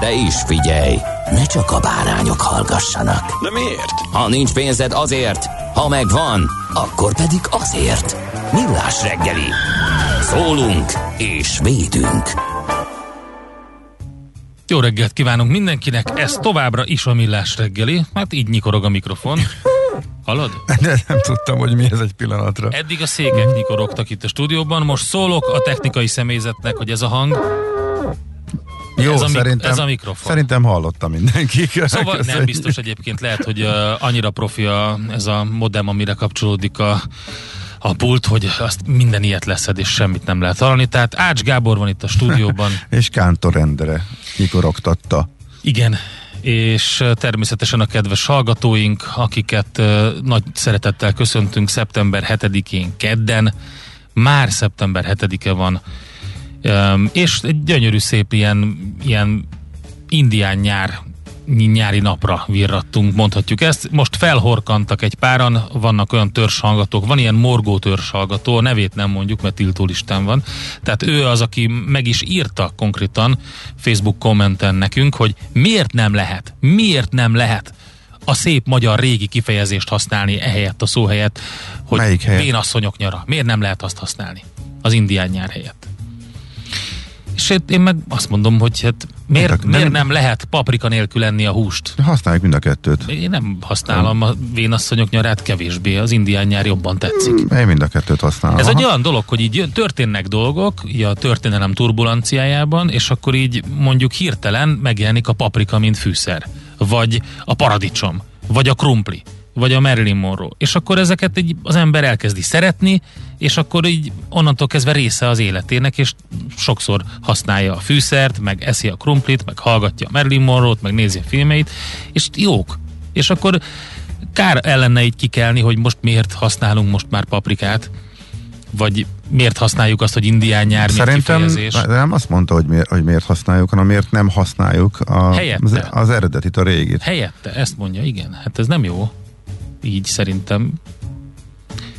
De is figyelj, ne csak a bárányok hallgassanak. De miért? Ha nincs pénzed azért, ha megvan, akkor pedig azért. Millás reggeli. Szólunk és védünk. Jó reggelt kívánunk mindenkinek, ez továbbra is a Millás reggeli, hát így nyikorog a mikrofon. Hallod? De nem tudtam, hogy mi ez egy pillanatra. Eddig a székek nyikorogtak itt a stúdióban, most szólok a technikai személyzetnek, hogy ez a hang. Jó, ez a, szerintem, ez a mikrofon. Szerintem hallotta mindenki. Szóval nem Köszönjük. biztos egyébként lehet, hogy uh, annyira profi a, ez a modem, amire kapcsolódik a, a pult, hogy azt minden ilyet leszed, és semmit nem lehet hallani. Tehát Ács Gábor van itt a stúdióban. És Kántor Endre nyikorogtatta. Igen, és természetesen a kedves hallgatóink, akiket uh, nagy szeretettel köszöntünk szeptember 7-én kedden, már szeptember 7-e van, és egy gyönyörű szép ilyen, ilyen indián nyár nyári napra virrattunk, mondhatjuk ezt. Most felhorkantak egy páran, vannak olyan törzshallgatók, van ilyen morgó törzshallgató, a nevét nem mondjuk, mert tiltó listán van. Tehát ő az, aki meg is írta konkrétan Facebook kommenten nekünk, hogy miért nem lehet, miért nem lehet a szép magyar régi kifejezést használni ehelyett a szó helyett, hogy Melyik helyett? vénasszonyok nyara. Miért nem lehet azt használni? Az indián nyár helyett. És hát én meg azt mondom, hogy hát miért, Hát, miért nem- nem lehet paprika nélkül enni a húst? Használjuk mind a kettőt. Én nem használom a vénasszonyok nyarát kevésbé, az indián nyár jobban tetszik. Én mind a kettőt használom. Ez egy Aha. olyan dolog, hogy így történnek dolgok, így a történelem turbulenciájában, és akkor így mondjuk hirtelen megjelenik a paprika, mint fűszer, vagy a paradicsom, vagy a krumpli, vagy a Marilyn Monroe. És akkor ezeket így az ember elkezdi szeretni, és akkor így onnantól kezdve része az életének, és sokszor használja a fűszert, meg eszi a krumplit, meg hallgatja a Marilyn Monroe-t, meg nézi a filmeit, és jók. És akkor kár ellene így kikelni, hogy most miért használunk most már paprikát, vagy miért használjuk azt, hogy indián nyár, Szerintem nem azt mondta, hogy miért, hogy miért használjuk, hanem miért nem használjuk a, Helyette. az, az eredetit, a régit. Helyette, ezt mondja, igen. Hát ez nem jó. Így szerintem.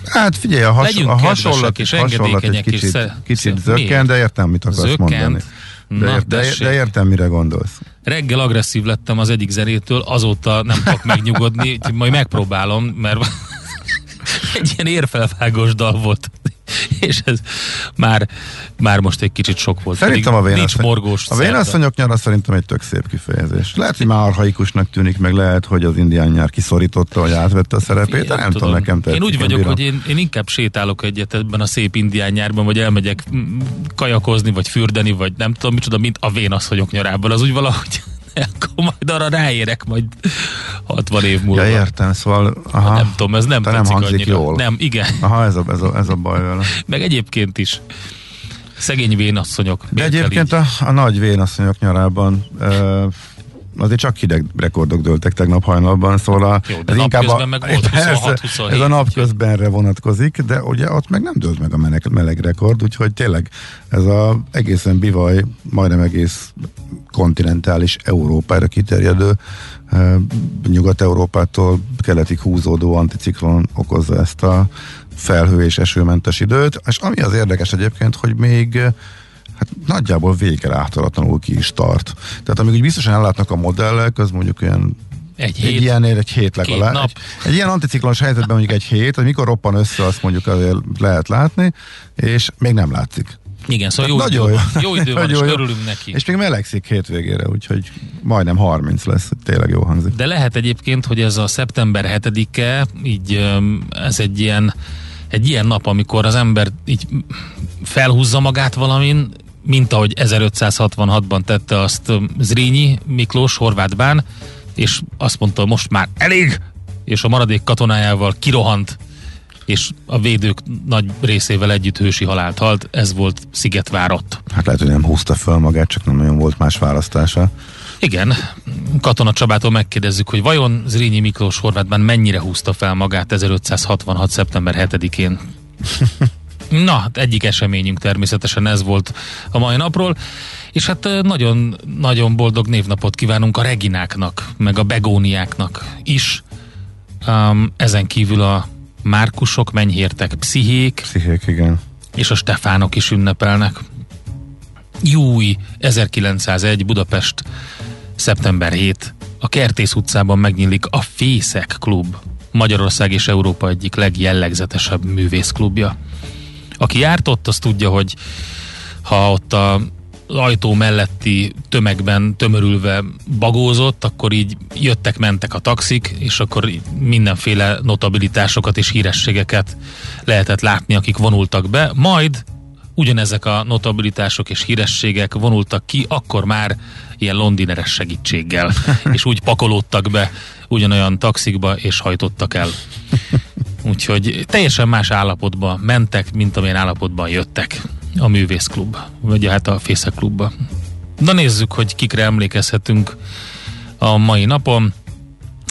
Hát figyelj, a, has, Legyünk a hasonlat, és hasonlat egy kicsit, sze- kicsit zökken, de értem, mit akarsz Zökkent. mondani. De, Na, ér, de, de értem, mire gondolsz. Reggel agresszív lettem az egyik zenétől, azóta nem tudok megnyugodni, úgyhogy majd megpróbálom, mert egy ilyen érfelvágós dal volt. És ez már, már most egy kicsit sok volt. Szerintem a nincs vénasszony, morgós a vénasszonyok nyara szerintem egy tök szép kifejezés. Lehet, hogy már arhaikusnak tűnik, meg lehet, hogy az indián nyár kiszorította, vagy átvette a szerepét, de nem tudom, nekem tetszik. Én úgy vagyok, bírom. hogy én, én inkább sétálok egyet ebben a szép indián nyárban, vagy elmegyek mm, kajakozni, vagy fürdeni, vagy nem tudom micsoda, mint a vénasszonyok nyarában. Az úgy valahogy akkor majd arra ráérek, majd 60 év múlva. Ja, értem, szóval... Aha, Nem tudom, ez nem nem hangzik annyira. jól. Nem, igen. Aha, ez a, ez a, ez a baj vele. Meg egyébként is. Szegény vénasszonyok. De egyébként a, a nagy vénasszonyok nyarában ö, azért csak hideg rekordok dőltek tegnap hajnalban, szóval a, Jó, de napközben meg volt Persze, 26-27. Ez a napközbenre vonatkozik, de ugye ott meg nem dőlt meg a meleg, meleg rekord, úgyhogy tényleg ez a egészen bivaj, majdnem egész kontinentális Európára kiterjedő ö, Nyugat-Európától keletig húzódó anticiklon okozza ezt a felhő és esőmentes időt, és ami az érdekes egyébként, hogy még hát nagyjából végre átalatlanul ki is tart. Tehát amíg úgy biztosan ellátnak a modellek, az mondjuk olyan Egy egy hét. ilyen egy hét legalább. Egy, egy ilyen anticiklonos helyzetben mondjuk egy hét, hogy mikor roppan össze, azt mondjuk azért lehet látni, és még nem látszik. Igen, szóval jó, Hát idő nagyon van. jó. jó idő van, és jó. örülünk neki. És még melegszik hétvégére, úgyhogy majdnem 30 lesz, tényleg jó hangzik. De lehet egyébként, hogy ez a szeptember 7-e, így ez egy ilyen, egy ilyen nap, amikor az ember így felhúzza magát valamin, mint ahogy 1566-ban tette azt öm, Zrínyi Miklós, Horváth Bán, és azt mondta, most már elég, és a maradék katonájával kirohant, és a védők nagy részével együtt hősi halált halt. Ez volt Szigetvárott. Hát lehet, hogy nem húzta föl magát, csak nem nagyon volt más választása. Igen, Katona Csabától megkérdezzük, hogy vajon Zrínyi Miklós Horvátban mennyire húzta fel magát 1566. szeptember 7-én. Na, hát egyik eseményünk természetesen ez volt a mai napról, és hát ö, nagyon, nagyon boldog névnapot kívánunk a Regináknak, meg a Begóniáknak is. Um, ezen kívül a Márkusok, Menyhértek, Pszichék, Pszichék, igen. és a Stefánok is ünnepelnek. Júj, 1901, Budapest, szeptember 7. A Kertész utcában megnyílik a Fészek klub, Magyarország és Európa egyik legjellegzetesebb művészklubja. Aki járt ott, az tudja, hogy ha ott a az ajtó melletti tömegben tömörülve bagózott, akkor így jöttek-mentek a taxik, és akkor mindenféle notabilitásokat és hírességeket lehetett látni, akik vonultak be. Majd ugyanezek a notabilitások és hírességek vonultak ki, akkor már ilyen londineres segítséggel, és úgy pakolódtak be ugyanolyan taxikba, és hajtottak el. Úgyhogy teljesen más állapotban mentek, mint amilyen állapotban jöttek a művészklub, vagy hát a Fészek klubba. Na nézzük, hogy kikre emlékezhetünk a mai napon.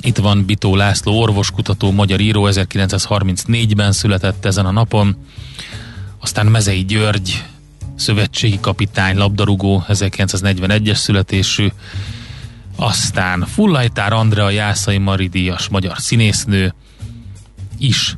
Itt van Bitó László, orvoskutató, magyar író, 1934-ben született ezen a napon. Aztán Mezei György, szövetségi kapitány, labdarúgó, 1941-es születésű. Aztán Fullajtár Andrea Jászai Maridíjas, magyar színésznő is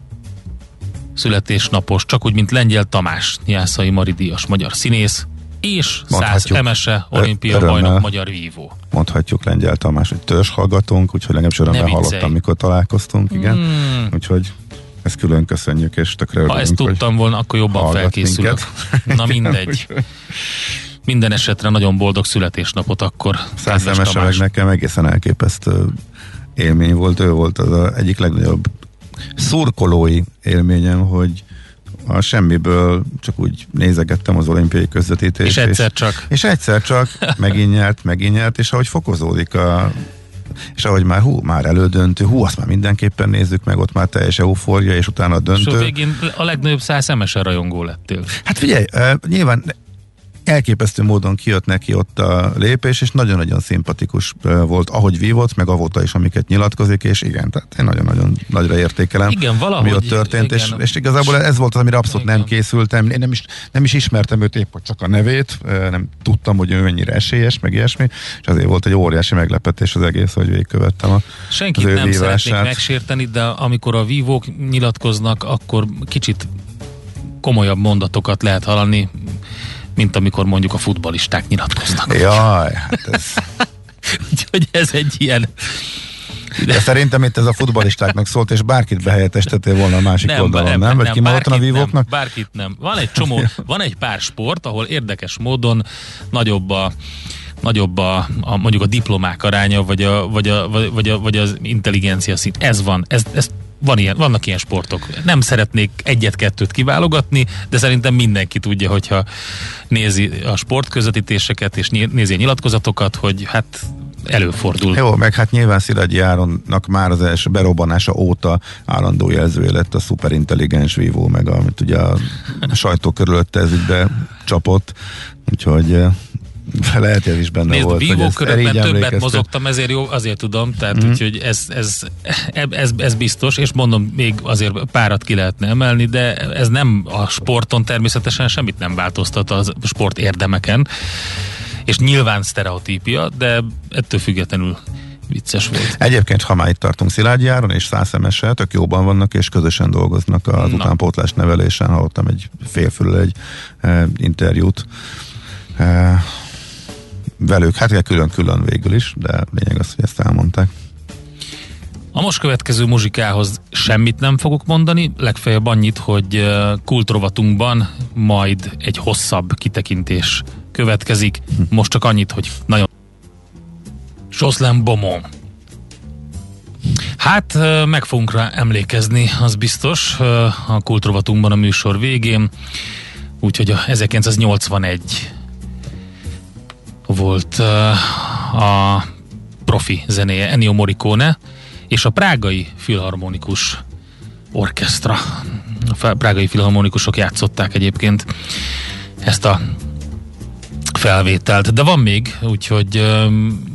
születésnapos, csak úgy, mint Lengyel Tamás, Jászai Maridíjas, magyar színész, és Száz Mondhatjuk. Emese, olimpia Örömmel. bajnok, magyar vívó. Mondhatjuk Lengyel Tamás, hogy törzs hallgatunk, úgyhogy legalábbis örömmel hallottam, mikor találkoztunk, igen. Hmm. Úgyhogy ezt külön köszönjük, és tökre Ha örülünk, ezt hogy tudtam volna, akkor jobban felkészülök. minket. Na mindegy. Minden esetre nagyon boldog születésnapot akkor. Száz Emese meg nekem egészen elképesztő élmény volt. Ő volt az a egyik legnagyobb szurkolói élményem, hogy a semmiből csak úgy nézegettem az olimpiai közvetítést. És egyszer csak. És egyszer csak megint nyert, megint nyert, és ahogy fokozódik a és ahogy már hú, már elődöntő, hú, azt már mindenképpen nézzük meg, ott már teljes eufória, és utána a És a döntő. végén a legnagyobb száz Emese rajongó lettél. Hát figyelj, eh, nyilván elképesztő módon kijött neki ott a lépés, és nagyon-nagyon szimpatikus volt, ahogy vívott, meg avóta is, amiket nyilatkozik, és igen, tehát én nagyon-nagyon nagyra értékelem, Igen, valahogy, ami ott történt, és, igen. és igazából ez volt az, amire abszolút Igen. nem készültem, én nem is, nem is ismertem őt épp, hogy csak a nevét, nem tudtam, hogy ő mennyire esélyes, meg ilyesmi, és azért volt egy óriási meglepetés az egész, hogy végigkövettem a Senkit az ő nem szeretnék vívását. megsérteni, de amikor a vívók nyilatkoznak, akkor kicsit komolyabb mondatokat lehet hallani, mint amikor mondjuk a futbalisták nyilatkoznak. Jaj, hát ez... Úgyhogy ez egy ilyen... De szerintem itt ez a futbalistáknak szólt, és bárkit behelyettestettél volna a másik oldalon, nem? Vagy ki van ott a vívóknak? Nem, bárkit nem. Van egy csomó, van egy pár sport, ahol érdekes módon nagyobb a nagyobb a, a mondjuk a diplomák aránya, vagy, a, vagy, a, vagy, vagy, a, vagy az intelligencia szint. Ez van. Ez, ez van ilyen, vannak ilyen sportok. Nem szeretnék egyet-kettőt kiválogatni, de szerintem mindenki tudja, hogyha nézi a sportközvetítéseket és né- nézi a nyilatkozatokat, hogy hát előfordul. Jó, meg hát nyilván Szilágyi Áronnak már az első berobbanása óta állandó jelzője lett a szuperintelligens vívó, meg amit ugye a sajtó körülötte ez ügybe csapott, úgyhogy eh, lehet, ez is benne Nézd, volt. ezt vívókörökben többet mozogtam, ezért jó, azért tudom, tehát Mhm. mm. úgyhogy ez, ez, ez, ez, biztos, és mondom, még azért párat ki lehetne emelni, de ez nem a sporton természetesen semmit nem változtat a sport érdemeken, és nyilván sztereotípia, de ettől függetlenül vicces volt. Egyébként, ha már itt tartunk Szilágyi Áron és Szászemessel, tök jóban vannak, és közösen dolgoznak az Na. utánpótlás nevelésen. Hallottam egy félfülül egy e, interjút e, velük, hát külön-külön végül is, de lényeg az, hogy ezt elmondták. A most következő muzsikához semmit nem fogok mondani, legfeljebb annyit, hogy kultrovatunkban majd egy hosszabb kitekintés következik. Most csak annyit, hogy nagyon Jocelyn Bomon. Hát meg fogunk rá emlékezni, az biztos, a kultrovatunkban a műsor végén. Úgyhogy a 1981 volt a profi zenéje Ennio Morricone, és a Prágai Filharmonikus Orkestra. A Prágai Filharmonikusok játszották egyébként ezt a felvételt. De van még, úgyhogy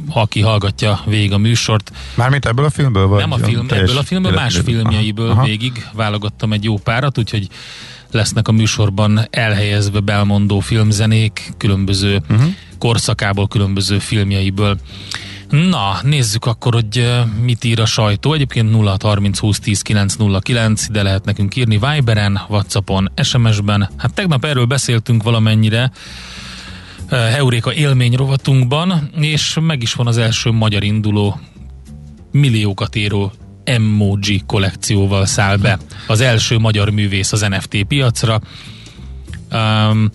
ha aki hallgatja végig a műsort. Mármint ebből a filmből? Vagy nem a film, ebből a filmből, más filmjeiből Aha. végig válogattam egy jó párat, úgyhogy lesznek a műsorban elhelyezve belmondó filmzenék, különböző uh-huh. Korszakából, különböző filmjeiből. Na, nézzük akkor, hogy mit ír a sajtó. Egyébként 0 30 20 10 909, ide lehet nekünk írni Viberen, Whatsappon, SMS-ben. Hát tegnap erről beszéltünk valamennyire, Heuréka élmény rovatunkban, és meg is van az első magyar induló milliókat érő emoji kollekcióval száll be. Az első magyar művész az NFT piacra. Um,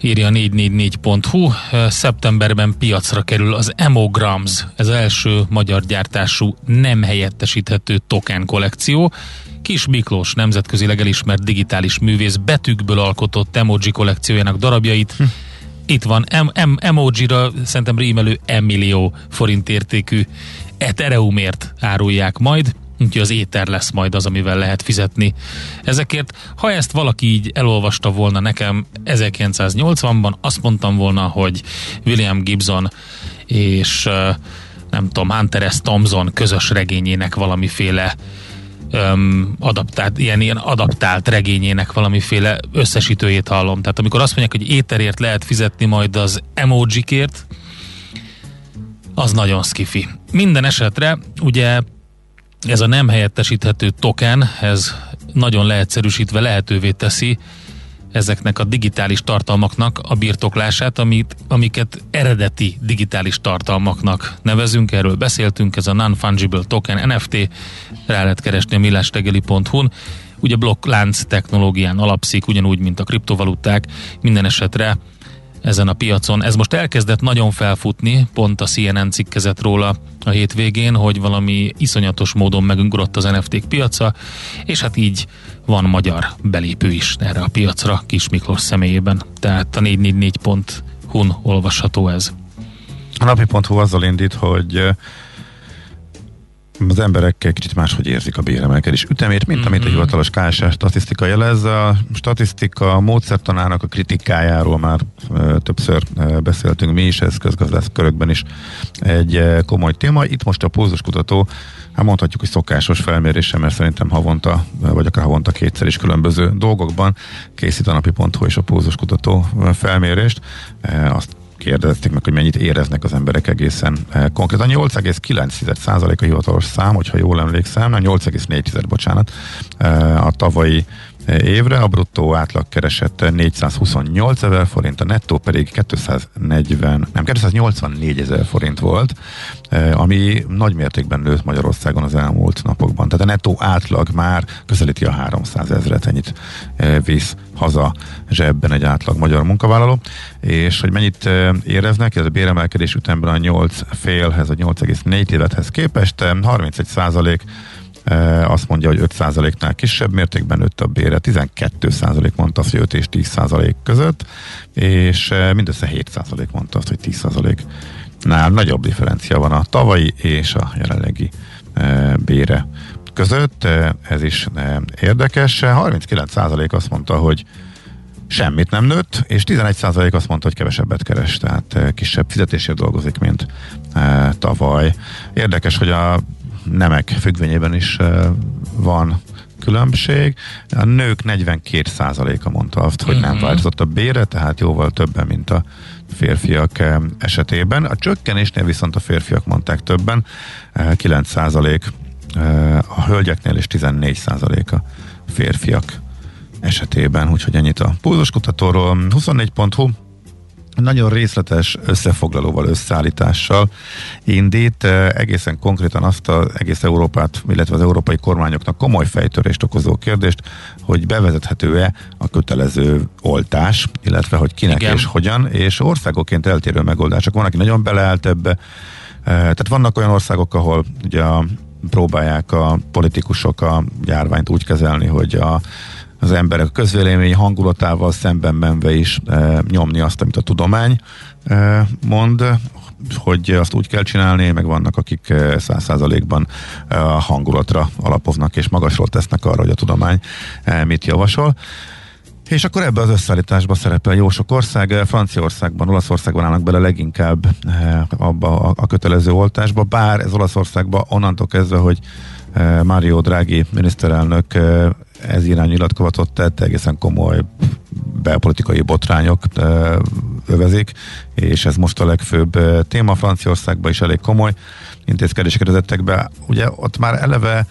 írja 444.hu, szeptemberben piacra kerül az Emograms, ez az első magyar gyártású nem helyettesíthető token kollekció. Kis Miklós nemzetközileg elismert digitális művész betűkből alkotott emoji kollekciójának darabjait. Hm. Itt van, em, em, emoji-ra szerintem rímelő millió forint értékű. Ethereumért árulják majd, úgyhogy az éter lesz majd az, amivel lehet fizetni ezekért. Ha ezt valaki így elolvasta volna nekem 1980-ban, azt mondtam volna, hogy William Gibson és nem tudom, Hunter S. Thompson közös regényének valamiféle um, adaptált, ilyen, ilyen adaptált regényének valamiféle összesítőjét hallom. Tehát amikor azt mondják, hogy éterért lehet fizetni majd az emojikért, az nagyon skifi. Minden esetre ugye ez a nem helyettesíthető token, ez nagyon leegyszerűsítve lehetővé teszi ezeknek a digitális tartalmaknak a birtoklását, amit, amiket eredeti digitális tartalmaknak nevezünk, erről beszéltünk, ez a Non-Fungible Token NFT, rá lehet keresni a millástegeli.hu-n, ugye blokklánc technológián alapszik, ugyanúgy, mint a kriptovaluták, minden esetre ezen a piacon. Ez most elkezdett nagyon felfutni, pont a CNN cikkezett róla a hétvégén, hogy valami iszonyatos módon megugrott az NFT-k piaca, és hát így van magyar belépő is erre a piacra Kis Miklós személyében. Tehát a 444.hu-n olvasható ez. A napi.hu azzal indít, hogy az emberek kicsit máshogy érzik a béremelkedés ütemét, mint mm-hmm. amit a hivatalos KSS statisztika jelez. A statisztika módszertanának a kritikájáról már e, többször e, beszéltünk mi is, ez közgazdász körökben is egy e, komoly téma. Itt most a pózuskutató, hát mondhatjuk, hogy szokásos felmérése, mert szerintem havonta, vagy akár havonta kétszer is különböző dolgokban készít a napi.hu és a pózuskutató felmérést. E, azt kérdezték meg, hogy mennyit éreznek az emberek egészen eh, konkrétan. 8,9% a hivatalos szám, hogyha jól emlékszem, 8,4% bocsánat, eh, a tavalyi évre, a bruttó átlag keresett 428 ezer forint, a nettó pedig 240, nem, 284 ezer forint volt, eh, ami nagy mértékben nőtt Magyarországon az elmúlt napokban. Tehát a nettó átlag már közelíti a 300 ezeret, ennyit eh, visz haza zsebben egy átlag magyar munkavállaló, és hogy mennyit eh, éreznek, ez a béremelkedés ütemben a 8 félhez, a 8,4 élethez képest 31 százalék azt mondja, hogy 5%-nál kisebb mértékben nőtt a bére, 12% mondta azt, hogy 5 és 10% között, és mindössze 7% mondta azt, hogy 10%-nál nagyobb differencia van a tavalyi és a jelenlegi bére között. Ez is érdekes. 39% azt mondta, hogy semmit nem nőtt, és 11% azt mondta, hogy kevesebbet keres, tehát kisebb fizetésért dolgozik, mint tavaly. Érdekes, hogy a nemek függvényében is van különbség. A nők 42%-a mondta azt, hogy nem mhm. változott a bére, tehát jóval többen, mint a férfiak esetében. A csökkenésnél viszont a férfiak mondták többen, 9% a hölgyeknél és 14% a férfiak esetében, úgyhogy ennyit a pulzuskutatóról. 24.hu nagyon részletes összefoglalóval, összeállítással indít. Egészen konkrétan azt az egész Európát, illetve az európai kormányoknak komoly fejtörést okozó kérdést, hogy bevezethető-e a kötelező oltás, illetve hogy kinek Igen. és hogyan, és országoként eltérő megoldások. Van, aki nagyon beleállt ebbe, tehát vannak olyan országok, ahol ugye a, próbálják a politikusok a járványt úgy kezelni, hogy a az emberek közvélemény hangulatával szemben menve is e, nyomni azt, amit a tudomány e, mond, hogy azt úgy kell csinálni, meg vannak, akik eh, száz százalékban a hangulatra alapoznak, és magasról tesznek arra, hogy a tudomány mit javasol. És akkor ebbe az összeállításba szerepel jó sok ország, Franciaországban, Olaszországban állnak bele leginkább abba a, a kötelező oltásba, bár ez Olaszországban onnantól kezdve, hogy Mario Draghi miniszterelnök ez irányú nyilatkozatot tett, egészen komoly belpolitikai botrányok övezik, és ez most a legfőbb téma Franciaországban is elég komoly intézkedéseket vezettek be. Ugye ott már eleve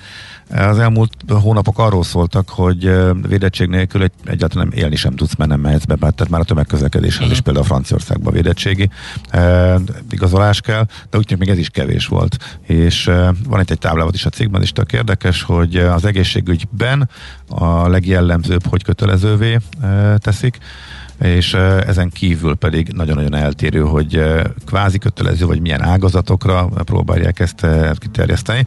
az elmúlt hónapok arról szóltak, hogy védettség nélkül egy, egyáltalán nem élni sem tudsz, mert nem mehetsz be, tehát már a tömegközlekedéshez uh-huh. is például a Franciaországban védettségi e, igazolás kell, de úgy még ez is kevés volt. És e, van itt egy táblázat is a cikkben, is tök érdekes, hogy az egészségügyben a legjellemzőbb, hogy kötelezővé e, teszik, és ezen kívül pedig nagyon-nagyon eltérő, hogy kvázi kötelező, vagy milyen ágazatokra próbálják ezt kiterjeszteni.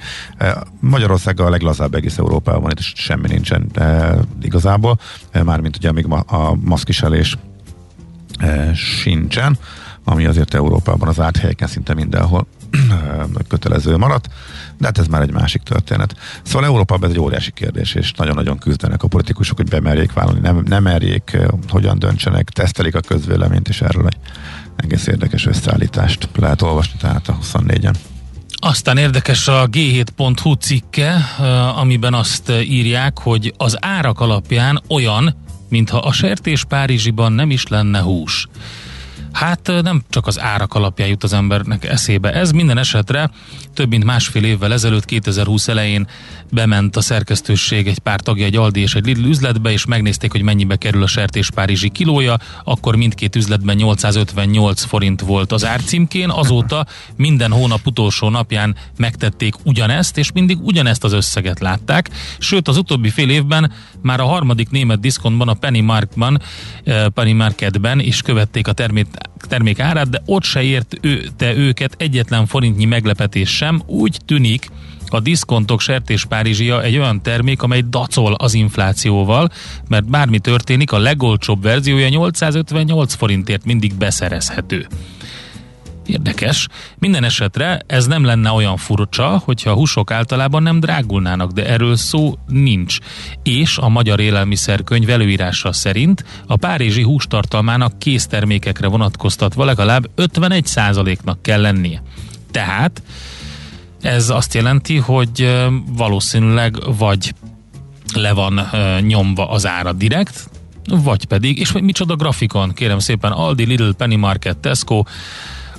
Magyarország a leglazább egész Európában, itt semmi nincsen igazából, mármint ugye még a maszkiselés sincsen, ami azért Európában az áthelyeken szinte mindenhol kötelező maradt, de hát ez már egy másik történet. Szóval Európában ez egy óriási kérdés, és nagyon-nagyon küzdenek a politikusok, hogy bemerjék vállalni, nem, nem merjék, hogyan döntsenek, tesztelik a közvéleményt, és erről egy egész érdekes összeállítást lehet olvasni, tehát a 24-en. Aztán érdekes a G7.hu cikke, amiben azt írják, hogy az árak alapján olyan, mintha a sertés Párizsiban nem is lenne hús. Hát nem csak az árak alapján jut az embernek eszébe. Ez minden esetre több mint másfél évvel ezelőtt, 2020 elején bement a szerkesztőség egy pár tagja egy Aldi és egy Lidl üzletbe, és megnézték, hogy mennyibe kerül a sertés Párizsi kilója, akkor mindkét üzletben 858 forint volt az árcímkén, azóta minden hónap utolsó napján megtették ugyanezt, és mindig ugyanezt az összeget látták, sőt az utóbbi fél évben már a harmadik német diszkontban, a Penny Markban, Penny Marketben is követték a termék, termék árát, de ott se ért ő, te őket egyetlen forintnyi meglepetés sem, úgy tűnik, a diszkontok sertés Párizsia egy olyan termék, amely dacol az inflációval, mert bármi történik, a legolcsóbb verziója 858 forintért mindig beszerezhető. Érdekes. Minden esetre ez nem lenne olyan furcsa, hogyha a húsok általában nem drágulnának, de erről szó nincs. És a Magyar Élelmiszerkönyv előírása szerint a párizsi hústartalmának késztermékekre vonatkoztatva legalább 51%-nak kell lennie. Tehát ez azt jelenti, hogy valószínűleg vagy le van nyomva az ára direkt, vagy pedig, és micsoda grafikon, kérem szépen, Aldi, Lidl, Penny Market, Tesco,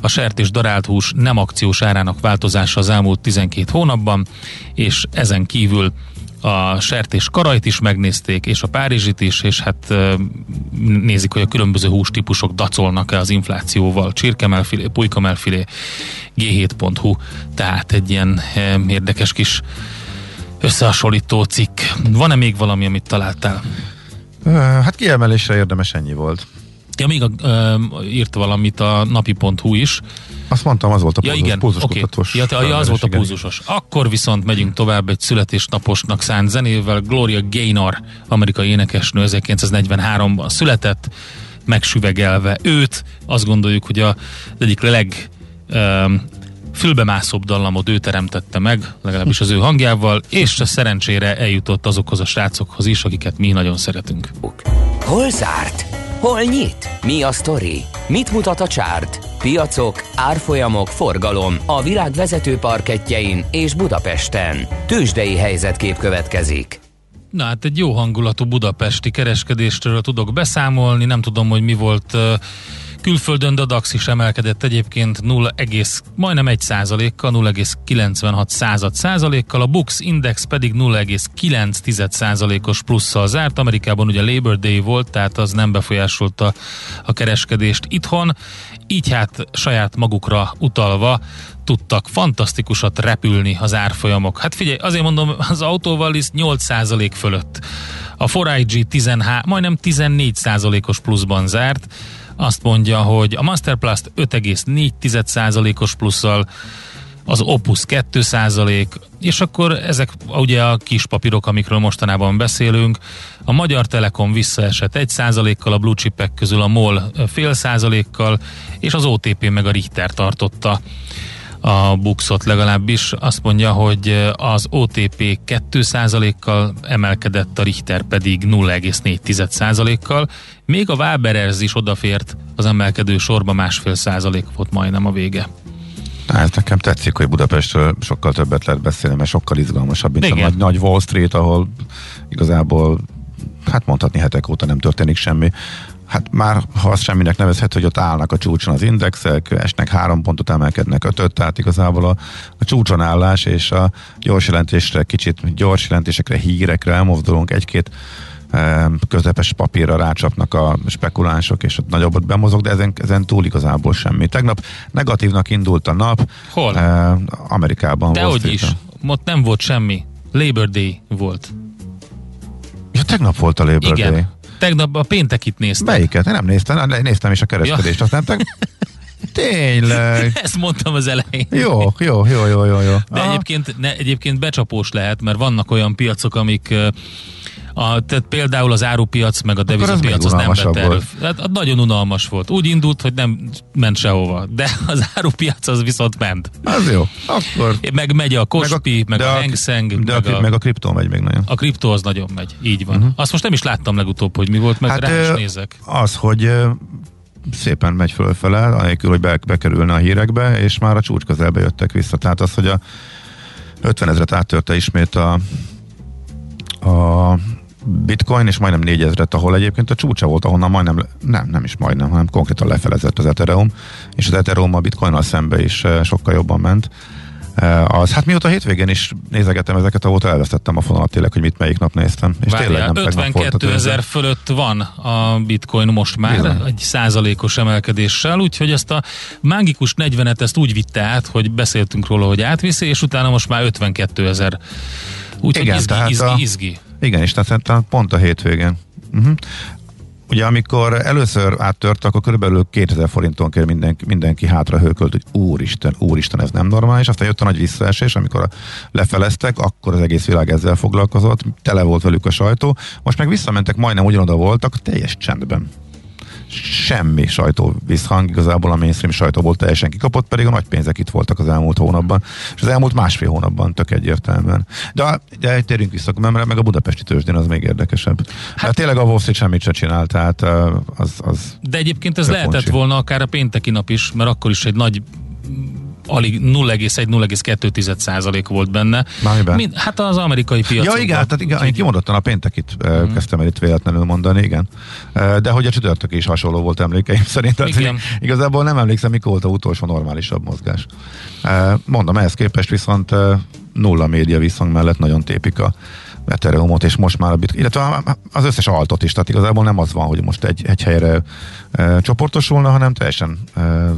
a sertés darált hús nem akciós árának változása az elmúlt 12 hónapban, és ezen kívül a sertés karajt is megnézték, és a párizsit is, és hát nézik, hogy a különböző hústípusok dacolnak-e az inflációval. Csirkemelfilé, pulykamelfilé, g7.hu, tehát egy ilyen érdekes kis összehasonlító cikk. Van-e még valami, amit találtál? Hát kiemelésre érdemes ennyi volt. Ja, még a, ö, írt valamit a napi.hu is. Azt mondtam, az volt a ja, púzus, igen, púzuskutatós. Okay. Ja, ja, az volt a púzusos. Akkor viszont megyünk tovább egy születésnaposnak szánt zenével. Gloria Gaynor, amerikai énekesnő 1943-ban született, megsüvegelve őt. Azt gondoljuk, hogy a, egyik leg ö, fülbemászóbb dallamot ő teremtette meg, legalábbis az ő hangjával, és szerencsére eljutott azokhoz a srácokhoz is, akiket mi nagyon szeretünk. Hol zárt? Hol nyit? Mi a sztori? Mit mutat a csárt? Piacok, árfolyamok, forgalom a világ vezető parketjein és Budapesten. Tősdei helyzetkép következik. Na hát egy jó hangulatú budapesti kereskedéstől tudok beszámolni, nem tudom, hogy mi volt Külföldön a DAX is emelkedett egyébként 0, majdnem 1 százalékkal, 0,96 század százalékkal, a Bux Index pedig 0,9 százalékos plusszal zárt. Amerikában ugye Labor Day volt, tehát az nem befolyásolta a kereskedést itthon, így hát saját magukra utalva tudtak fantasztikusat repülni az árfolyamok. Hát figyelj, azért mondom, az autóval is 8% fölött. A 4IG 13, majdnem 14%-os pluszban zárt. Azt mondja, hogy a Masterplast 5,4%-os plusszal, az Opus 2%, és akkor ezek ugye a kis papírok, amikről mostanában beszélünk. A Magyar Telekom visszaesett 1%-kal, a blue chipek közül a MOL fél százalékkal, és az OTP meg a Richter tartotta a buxot legalábbis. Azt mondja, hogy az OTP 2%-kal emelkedett, a Richter pedig 0,4%-kal. Még a Waberers is odafért az emelkedő sorba, másfél százalék volt majdnem a vége. Hát nekem tetszik, hogy Budapestről sokkal többet lehet beszélni, mert sokkal izgalmasabb, mint Igen. a nagy, nagy Wall Street, ahol igazából hát mondhatni hetek óta nem történik semmi hát már ha azt semminek nevezhet, hogy ott állnak a csúcson az indexek, esnek három pontot, emelkednek ötöt, tehát igazából a, a csúcson állás és a gyors jelentésre, kicsit gyors jelentésekre, hírekre elmozdulunk, egy-két közepes papírra rácsapnak a spekulánsok, és ott nagyobbat bemozog, de ezen, ezen túl igazából semmi. Tegnap negatívnak indult a nap. Hol? Eh, Amerikában. De hogy is. Ott nem volt semmi. Labor Day volt. Ja, tegnap volt a Labor Igen. Day. Tegnap a péntekit néztem. Melyiket? Én nem néztem, néztem is a kereskedést, ja. azt nem te... Tényleg. Ezt mondtam az elején. Jó, jó, jó, jó, jó. jó. De egyébként, ne, egyébként becsapós lehet, mert vannak olyan piacok, amik a, tehát például az árupiac, meg a devizapiac az nem vett erő. Hát, nagyon unalmas volt. Úgy indult, hogy nem ment sehova. De az árupiac az viszont ment. Az jó. Akkor... Meg megy a Kospi, meg a, meg a Hang Seng. De meg a, a, meg a kriptó megy még nagyon. A kriptó az nagyon megy. Így van. Uh-huh. Azt most nem is láttam legutóbb, hogy mi volt, meg hát, rá is nézek. Az, hogy szépen megy fölfele, anélkül, hogy be, bekerülne a hírekbe, és már a csúcs közelbe jöttek vissza. Tehát az, hogy a 50 ezeret áttörte ismét a, a bitcoin, és majdnem 4000-et, ahol egyébként a csúcsa volt, ahonnan majdnem, nem, nem is majdnem, hanem konkrétan lefelezett az Ethereum, és az Ethereum a bitcoinnal szembe is eh, sokkal jobban ment. Eh, az, hát mióta hétvégén is nézegettem ezeket, ahol elvesztettem a fonalat tényleg, hogy mit melyik nap néztem. És Várjál, tényleg nem 52 ezer fölött van a bitcoin most már, Bizony. egy százalékos emelkedéssel, úgyhogy ezt a mágikus 40-et ezt úgy vitte át, hogy beszéltünk róla, hogy átviszi, és utána most már 52 ezer. Úgyhogy izgi, tehát izgi, a, izgi. Igen, és tehát pont a hétvégén. Uh-huh. Ugye amikor először áttört, akkor körülbelül 2000 forinton kell mindenki, mindenki hátra hőkölt, hogy úristen, úristen, ez nem normális. Aztán jött a nagy visszaesés, amikor lefeleztek, akkor az egész világ ezzel foglalkozott, tele volt velük a sajtó. Most meg visszamentek, majdnem ugyanoda voltak, teljes csendben semmi sajtó visszhang, igazából a mainstream sajtóból teljesen kikapott, pedig a nagy pénzek itt voltak az elmúlt hónapban, és az elmúlt másfél hónapban tök egyértelműen. De, de térjünk vissza, mert meg a budapesti tőzsdén az még érdekesebb. Hát, hát tényleg a Wall Street semmit se csinált, tehát az, az De egyébként ez lehetett volna akár a pénteki nap is, mert akkor is egy nagy alig 0,1-0,2 százalék volt benne. Mind, hát az amerikai piacon. Ja igen, tehát igen, én kimondottan a péntekit uh-huh. kezdtem el itt véletlenül mondani, igen. De hogy a csütörtök is hasonló volt emlékeim szerint. Tehát igen. Igazából nem emlékszem, mikor volt a utolsó normálisabb mozgás. Mondom, ehhez képest viszont nulla média visszhang mellett nagyon tépik a Ethereumot, és most már a bit, illetve az összes altot is, tehát igazából nem az van, hogy most egy, egy helyre e, csoportosulna, hanem teljesen e,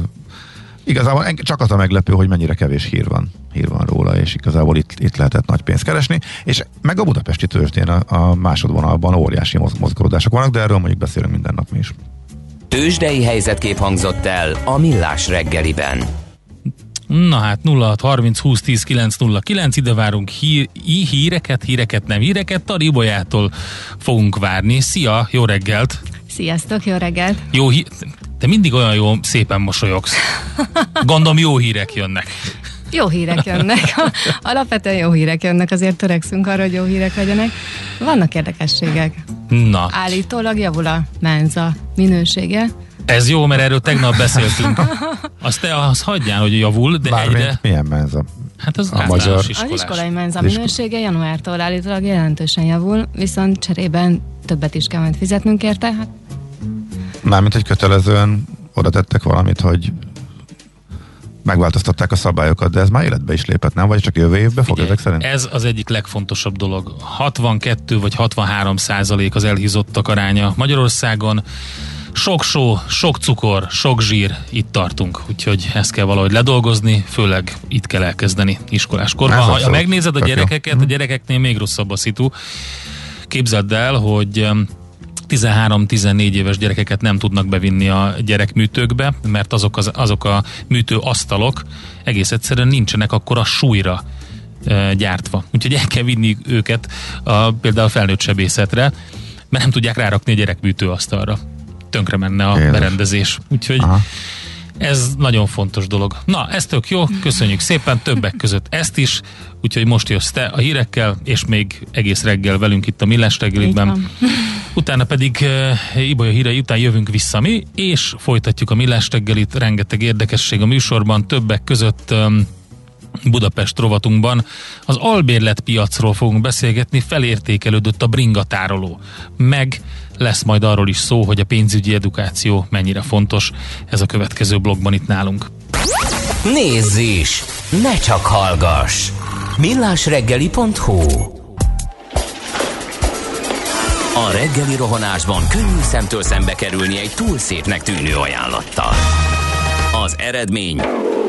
Igazából csak az a meglepő, hogy mennyire kevés hír van, hír van róla, és igazából itt, itt lehetett nagy pénzt keresni, és meg a budapesti tőzsdén a, a másodvonalban óriási mozgolódások vannak, de erről mondjuk beszélünk minden nap mi is. Tőzsdei helyzetkép hangzott el a Millás reggeliben. Na hát 06 30 20 10 9 0 9 ide várunk hír, híreket, híreket nem híreket, Taribolyától fogunk várni. Szia, jó reggelt! Sziasztok, jó reggelt! Jó, hí- te mindig olyan jó, szépen mosolyogsz. Gondolom jó hírek jönnek. Jó hírek jönnek. Alapvetően jó hírek jönnek, azért törekszünk arra, hogy jó hírek legyenek. Vannak érdekességek. Na. Állítólag javul a menza minősége. Ez jó, mert erről tegnap beszéltünk. Azt te azt hagyján, hogy javul, de Bármint, egyre... milyen menza? Hát az a magyar. Iskolás. Az iskolai menza minősége januártól állítólag jelentősen javul, viszont cserében többet is kell majd fizetnünk érte. Hát Mármint, hogy kötelezően oda tettek valamit, hogy megváltoztatták a szabályokat, de ez már életbe is lépett, nem? Vagy csak jövő évben fog Ugye, ezek szerint? Ez az egyik legfontosabb dolog. 62 vagy 63 százalék az elhízottak aránya Magyarországon. Sok só, sok cukor, sok zsír, itt tartunk. Úgyhogy ezt kell valahogy ledolgozni, főleg itt kell elkezdeni iskoláskorban. Ez Ha, ha megnézed a tök jó. gyerekeket, a gyerekeknél még rosszabb a szitu. Képzeld el, hogy 13-14 éves gyerekeket nem tudnak bevinni a gyerekműtőkbe, mert azok, az, azok a műtő asztalok egész egyszerűen nincsenek akkor a súlyra e, gyártva. Úgyhogy el kell vinni őket a, például a felnőtt sebészetre, mert nem tudják rárakni a gyerekműtő asztalra. Tönkre menne a Jézus. berendezés. Úgyhogy Aha. Ez nagyon fontos dolog. Na, ez tök jó, köszönjük szépen, többek között ezt is, úgyhogy most jössz te a hírekkel, és még egész reggel velünk itt a Millás van. Utána pedig uh, Ibolya hírei után jövünk vissza mi, és folytatjuk a Millás reggelit, rengeteg érdekesség a műsorban, többek között um, Budapest rovatunkban az albérlet piacról fogunk beszélgetni, felértékelődött a bringatároló. Meg lesz majd arról is szó, hogy a pénzügyi edukáció mennyire fontos. Ez a következő blogban itt nálunk. Nézz is! Ne csak hallgass! millásreggeli.hu A reggeli rohanásban könnyű szemtől szembe kerülni egy túl szépnek tűnő ajánlattal. Az eredmény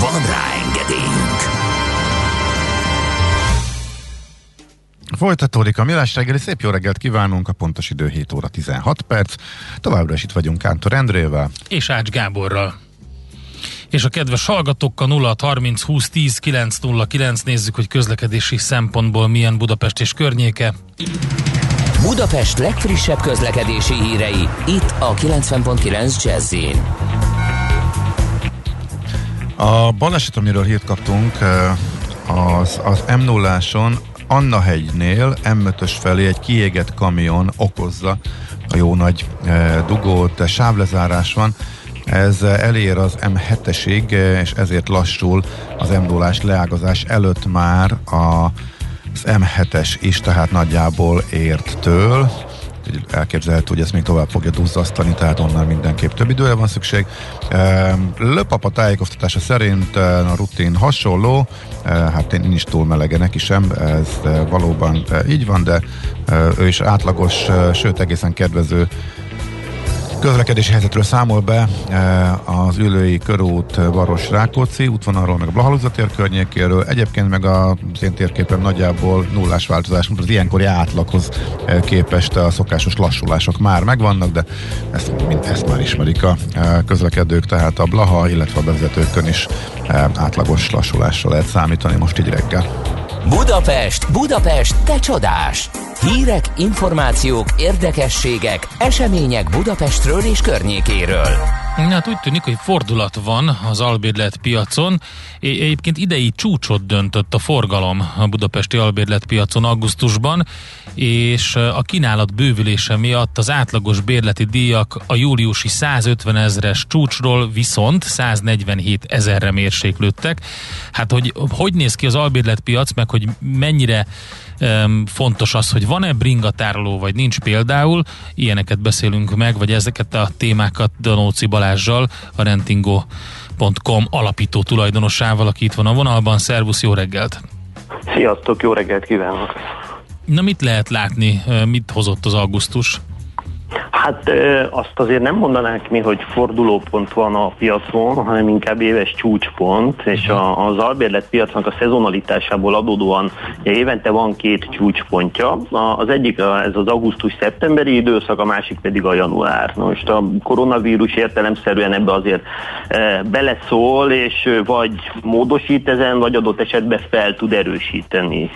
Van rá engedélyünk! Folytatódik a Millás reggeli, szép jó reggelt kívánunk, a pontos idő 7 óra 16 perc. Továbbra is itt vagyunk Kántor Endrével. És Ács Gáborral. És a kedves hallgatókkal 0 30 20 10 909 nézzük, hogy közlekedési szempontból milyen Budapest és környéke. Budapest legfrissebb közlekedési hírei, itt a 90.9 jazz A baleset, amiről hírt kaptunk, az, az m 0 Anna hegynél M5-ös felé egy kiégett kamion okozza a jó nagy dugót, sávlezárás van. Ez elér az M7-esig, eh, és ezért lassul az m 0 leágazás előtt már a, az M7-es is, tehát nagyjából ért től. Úgyhogy elképzelhető, hogy ezt még tovább fogja duzzasztani, tehát onnan mindenképp több időre van szükség. Ehm, Löpapa tájékoztatása szerint eh, a rutin hasonló, eh, hát én nincs túl melege neki sem, ez eh, valóban így van, de ő is átlagos, sőt egészen kedvező közlekedési helyzetről számol be eh, az Ülői körút eh, Varos Rákóczi útvonalról, meg a Blahalúza tér környékéről. Egyébként meg az én térképen nagyjából nullás változás, az ilyenkori átlaghoz eh, képest a szokásos lassulások már megvannak, de ezt, mind, ezt már ismerik a közlekedők, tehát a Blaha, illetve a bevezetőkön is átlagos lassulásra lehet számítani most így reggel. Budapest, Budapest, te csodás! Hírek, információk, érdekességek, események Budapestről és környékéről. Hát úgy tűnik, hogy fordulat van az albérlet piacon. Egyébként idei csúcsot döntött a forgalom a budapesti albérlet piacon augusztusban, és a kínálat bővülése miatt az átlagos bérleti díjak a júliusi 150 ezeres csúcsról viszont 147 ezerre mérséklődtek. Hát, hogy hogy néz ki az albérlet piac, meg hogy mennyire fontos az, hogy van-e bringatároló, vagy nincs például, ilyeneket beszélünk meg, vagy ezeket a témákat Danóci Balázsjal, a rentingo.com alapító tulajdonosával, aki itt van a vonalban. Szervusz, jó reggelt! Sziasztok, jó reggelt kívánok! Na mit lehet látni, mit hozott az augusztus? Hát azt azért nem mondanánk mi, hogy fordulópont van a piacon, hanem inkább éves csúcspont, és a, az albérlet piacnak a szezonalitásából adódóan ugye, évente van két csúcspontja. Az egyik ez az augusztus-szeptemberi időszak, a másik pedig a január. Na most a koronavírus értelemszerűen ebbe azért beleszól, és vagy módosít ezen, vagy adott esetben fel tud erősíteni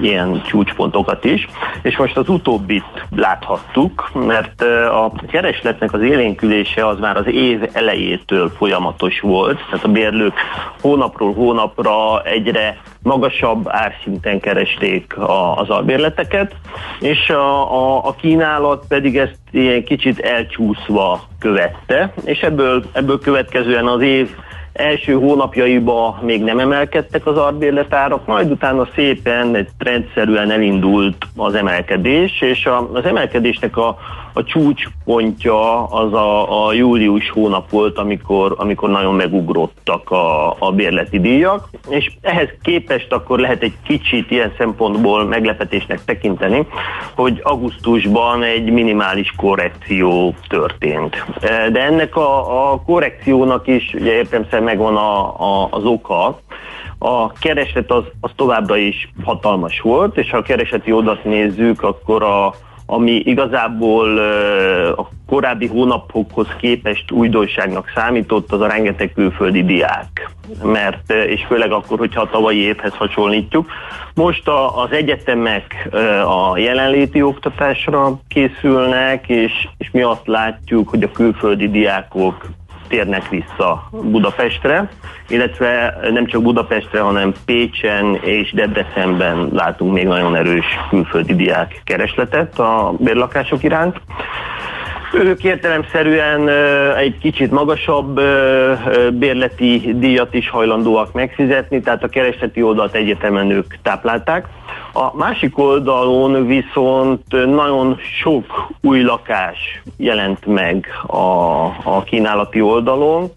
ilyen csúcspontokat is. És most az utóbbit láthattuk, mert mert a keresletnek az élénkülése az már az év elejétől folyamatos volt, tehát a bérlők hónapról hónapra egyre magasabb árszinten keresték a, az albérleteket, és a, a, a kínálat pedig ezt ilyen kicsit elcsúszva követte, és ebből, ebből következően az év első hónapjaiba még nem emelkedtek az albérletárak, majd utána szépen egy trendszerűen elindult az emelkedés, és a, az emelkedésnek a, a csúcspontja az a, a július hónap volt, amikor, amikor nagyon megugrottak a, a bérleti díjak, és ehhez képest akkor lehet egy kicsit ilyen szempontból meglepetésnek tekinteni, hogy augusztusban egy minimális korrekció történt. De ennek a, a korrekciónak is ugye értemszerűen megvan a, a, az oka, a kereslet az, az továbbra is hatalmas volt, és ha a keresleti oldalt nézzük, akkor a, ami igazából a korábbi hónapokhoz képest újdonságnak számított, az a rengeteg külföldi diák. Mert, és főleg akkor, hogyha a tavalyi évhez hasonlítjuk. Most a, az egyetemek a jelenléti oktatásra készülnek, és, és mi azt látjuk, hogy a külföldi diákok térnek vissza Budapestre, illetve nem csak Budapestre, hanem Pécsen és Debrecenben látunk még nagyon erős külföldi diák keresletet a bérlakások iránt. Ők értelemszerűen egy kicsit magasabb bérleti díjat is hajlandóak megfizetni, tehát a keresleti oldalt egyetemen ők táplálták. A másik oldalon viszont nagyon sok új lakás jelent meg a, a kínálati oldalon,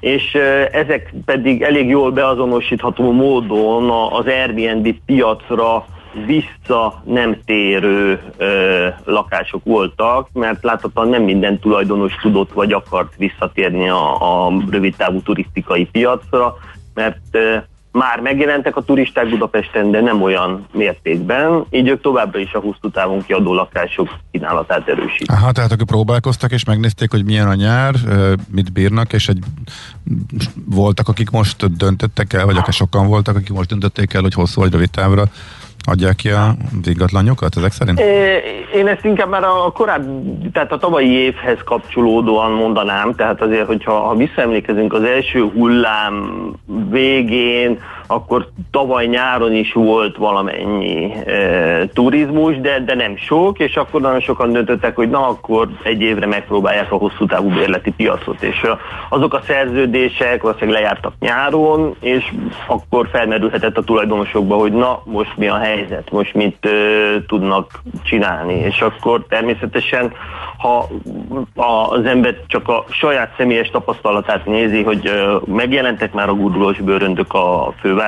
és ezek pedig elég jól beazonosítható módon az Airbnb piacra vissza nem térő ö, lakások voltak, mert láthatóan nem minden tulajdonos tudott vagy akart visszatérni a, a rövidtávú turisztikai piacra, mert ö, már megjelentek a turisták Budapesten, de nem olyan mértékben, így ők továbbra is a hosszú távon kiadó lakások kínálatát erősítik. Aha, tehát akik próbálkoztak és megnézték, hogy milyen a nyár, mit bírnak, és egy, voltak, akik most döntöttek el, vagy akár sokan voltak, akik most döntötték el, hogy hosszú vagy rövid távra adják ki a ingatlanjokat ezek szerint? Én ezt inkább már a korábbi, tehát a tavalyi évhez kapcsolódóan mondanám, tehát azért, hogyha ha visszaemlékezünk az első hullám végén, akkor tavaly nyáron is volt valamennyi e, turizmus, de, de nem sok, és akkor nagyon sokan döntöttek, hogy na akkor egy évre megpróbálják a hosszú távú bérleti piacot, és azok a szerződések valószínűleg lejártak nyáron, és akkor felmerülhetett a tulajdonosokba, hogy na most mi a helyzet, most mit e, tudnak csinálni, és akkor természetesen ha az ember csak a saját személyes tapasztalatát nézi, hogy megjelentek már a gurdulós bőröndök a fővárosban,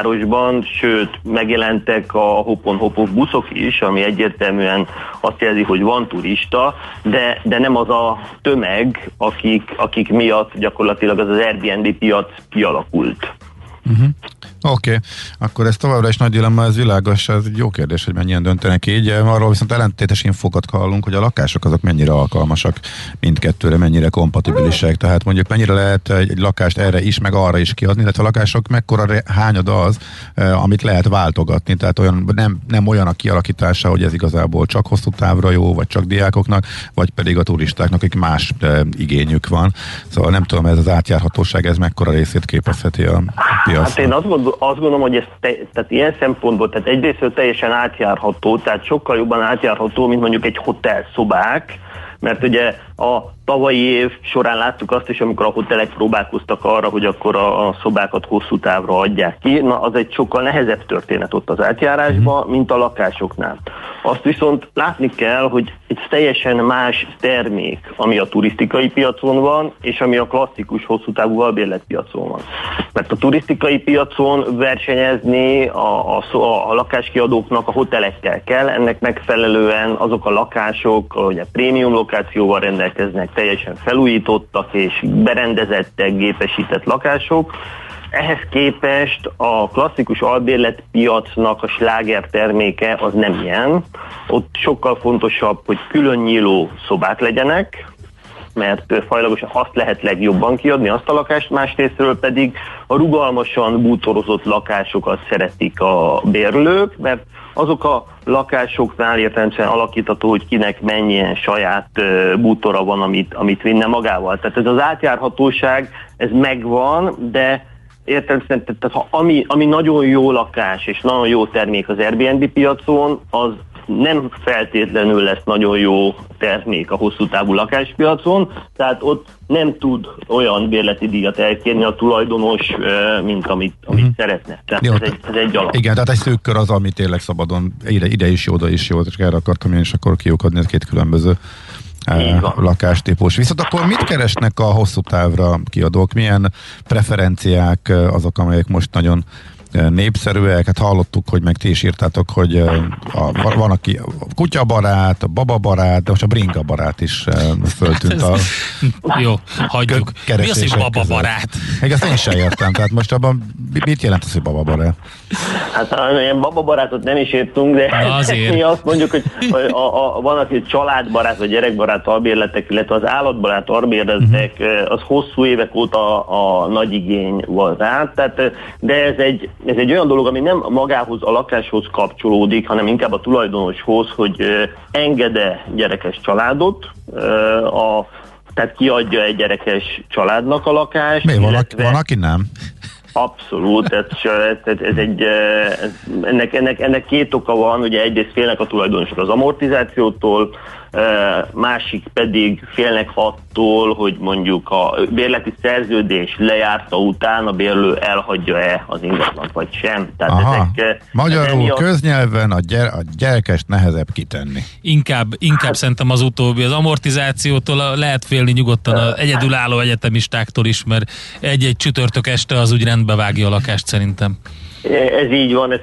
sőt, megjelentek a hopon-hopok buszok is, ami egyértelműen azt jelzi, hogy van turista, de, de nem az a tömeg, akik, akik miatt gyakorlatilag az az Airbnb piac kialakult. Uh-huh. Oké, okay. akkor ez továbbra is nagy dilemma, ez világos, ez egy jó kérdés, hogy mennyien döntenek így. Arról viszont ellentétes infokat hallunk, hogy a lakások azok mennyire alkalmasak mindkettőre, mennyire kompatibilisek. Tehát mondjuk mennyire lehet egy lakást erre is, meg arra is kiadni, illetve a lakások mekkora hányad az, eh, amit lehet váltogatni. Tehát olyan, nem, nem olyan a kialakítása, hogy ez igazából csak hosszú távra jó, vagy csak diákoknak, vagy pedig a turistáknak, akik más eh, igényük van. Szóval nem tudom, ez az átjárhatóság, ez mekkora részét képezheti a piacnak. Hát én azt gondolom, azt gondolom, hogy ez te, tehát ilyen szempontból, tehát egyrészt teljesen átjárható, tehát sokkal jobban átjárható, mint mondjuk egy hotel szobák, mert ugye a tavalyi év során láttuk azt is, amikor a hotelek próbálkoztak arra, hogy akkor a, szobákat hosszú távra adják ki, na az egy sokkal nehezebb történet ott az átjárásban, mint a lakásoknál. Azt viszont látni kell, hogy egy teljesen más termék, ami a turisztikai piacon van, és ami a klasszikus hosszú távú albérletpiacon van. Mert a turisztikai piacon versenyezni a, a, a lakáskiadóknak a hotelekkel kell, ennek megfelelően azok a lakások, hogy a prémium lokációval rendelkeznek, teljesen felújítottak és berendezettek, gépesített lakások, ehhez képest a klasszikus albérlet piacnak a sláger terméke az nem ilyen. Ott sokkal fontosabb, hogy külön nyíló szobák legyenek, mert fajlagosan azt lehet legjobban kiadni, azt a lakást, másrésztről pedig a rugalmasan bútorozott lakásokat szeretik a bérlők, mert azok a lakásoknál értelemszerűen alakítható, hogy kinek mennyien saját bútora van, amit, amit vinne magával. Tehát ez az átjárhatóság, ez megvan, de értelemszerűen, tehát ha ami, ami nagyon jó lakás és nagyon jó termék az Airbnb piacon, az nem feltétlenül lesz nagyon jó termék a hosszú távú lakáspiacon, tehát ott nem tud olyan bérleti díjat elkérni a tulajdonos, mint amit, amit uh-huh. szeretne. Tehát jó, ez, egy, ez egy alap. Igen, tehát egy szűk kör az, ami tényleg szabadon, ide, ide is jó, oda is jó, és erre akartam én is akkor kiukadni ez két különböző lakástípus. Viszont akkor mit keresnek a hosszú távra kiadók? Milyen preferenciák azok, amelyek most nagyon népszerűek, hát hallottuk, hogy meg ti is írtátok, hogy a, van, aki kutyabarát, bababarát, de most a bringa barát is föltűnt a Jó, hagyjuk. Mi az, hogy bababarát? Még ezt én sem értem, tehát most abban mit jelent az, hogy bababarát? Hát ilyen bababarátot nem is értünk, de azért. mi azt mondjuk, hogy a, a, a, van, aki családbarát vagy gyerekbarát albérletek, illetve az állatbarát albérletek, uh-huh. az hosszú évek óta a, a nagy igény volt rá, tehát, de ez egy ez egy olyan dolog, ami nem magához, a lakáshoz kapcsolódik, hanem inkább a tulajdonoshoz, hogy engede gyerekes családot, a, tehát kiadja egy gyerekes családnak a lakást. Mi, van, illetve... van aki nem? Abszolút, ez, ez, ez egy, ez, ennek, ennek, ennek két oka van, ugye egyrészt félnek a tulajdonosok az amortizációtól, másik pedig félnek attól, hogy mondjuk a bérleti szerződés lejárta után a bérlő elhagyja-e az ingatlant, vagy sem. Tehát Aha. ezek, Magyarul emiatt... köznyelven a, gyere, a gyerekest nehezebb kitenni. Inkább, inkább hát, szerintem az utóbbi. Az amortizációtól lehet félni nyugodtan az egyedülálló egyetemistáktól is, mert egy-egy csütörtök este az úgy rendbe vágja a lakást szerintem. Ez így van, ez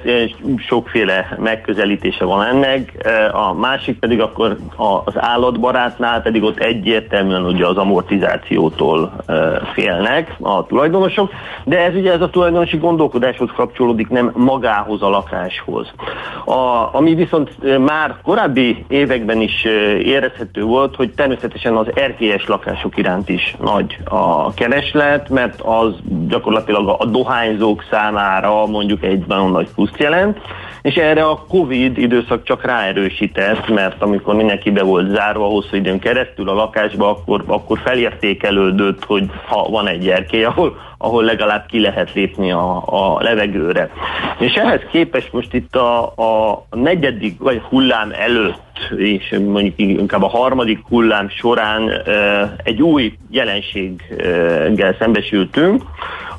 sokféle megközelítése van ennek. A másik pedig akkor az állatbarátnál pedig ott egyértelműen ugye az amortizációtól félnek a tulajdonosok, de ez ugye ez a tulajdonosi gondolkodáshoz kapcsolódik, nem magához a lakáshoz. A, ami viszont már korábbi években is érezhető volt, hogy természetesen az erkélyes lakások iránt is nagy a kereslet, mert az gyakorlatilag a dohányzók számára mondjuk mondjuk egy nagy pluszt jelent, és erre a Covid időszak csak ráerősített, mert amikor mindenki be volt zárva hosszú időn keresztül a lakásba, akkor, akkor felértékelődött, hogy ha van egy erkély, ahol, ahol legalább ki lehet lépni a, a levegőre. És ehhez képest most itt a, a negyedik vagy hullám előtt, és mondjuk inkább a harmadik hullám során egy új jelenséggel szembesültünk,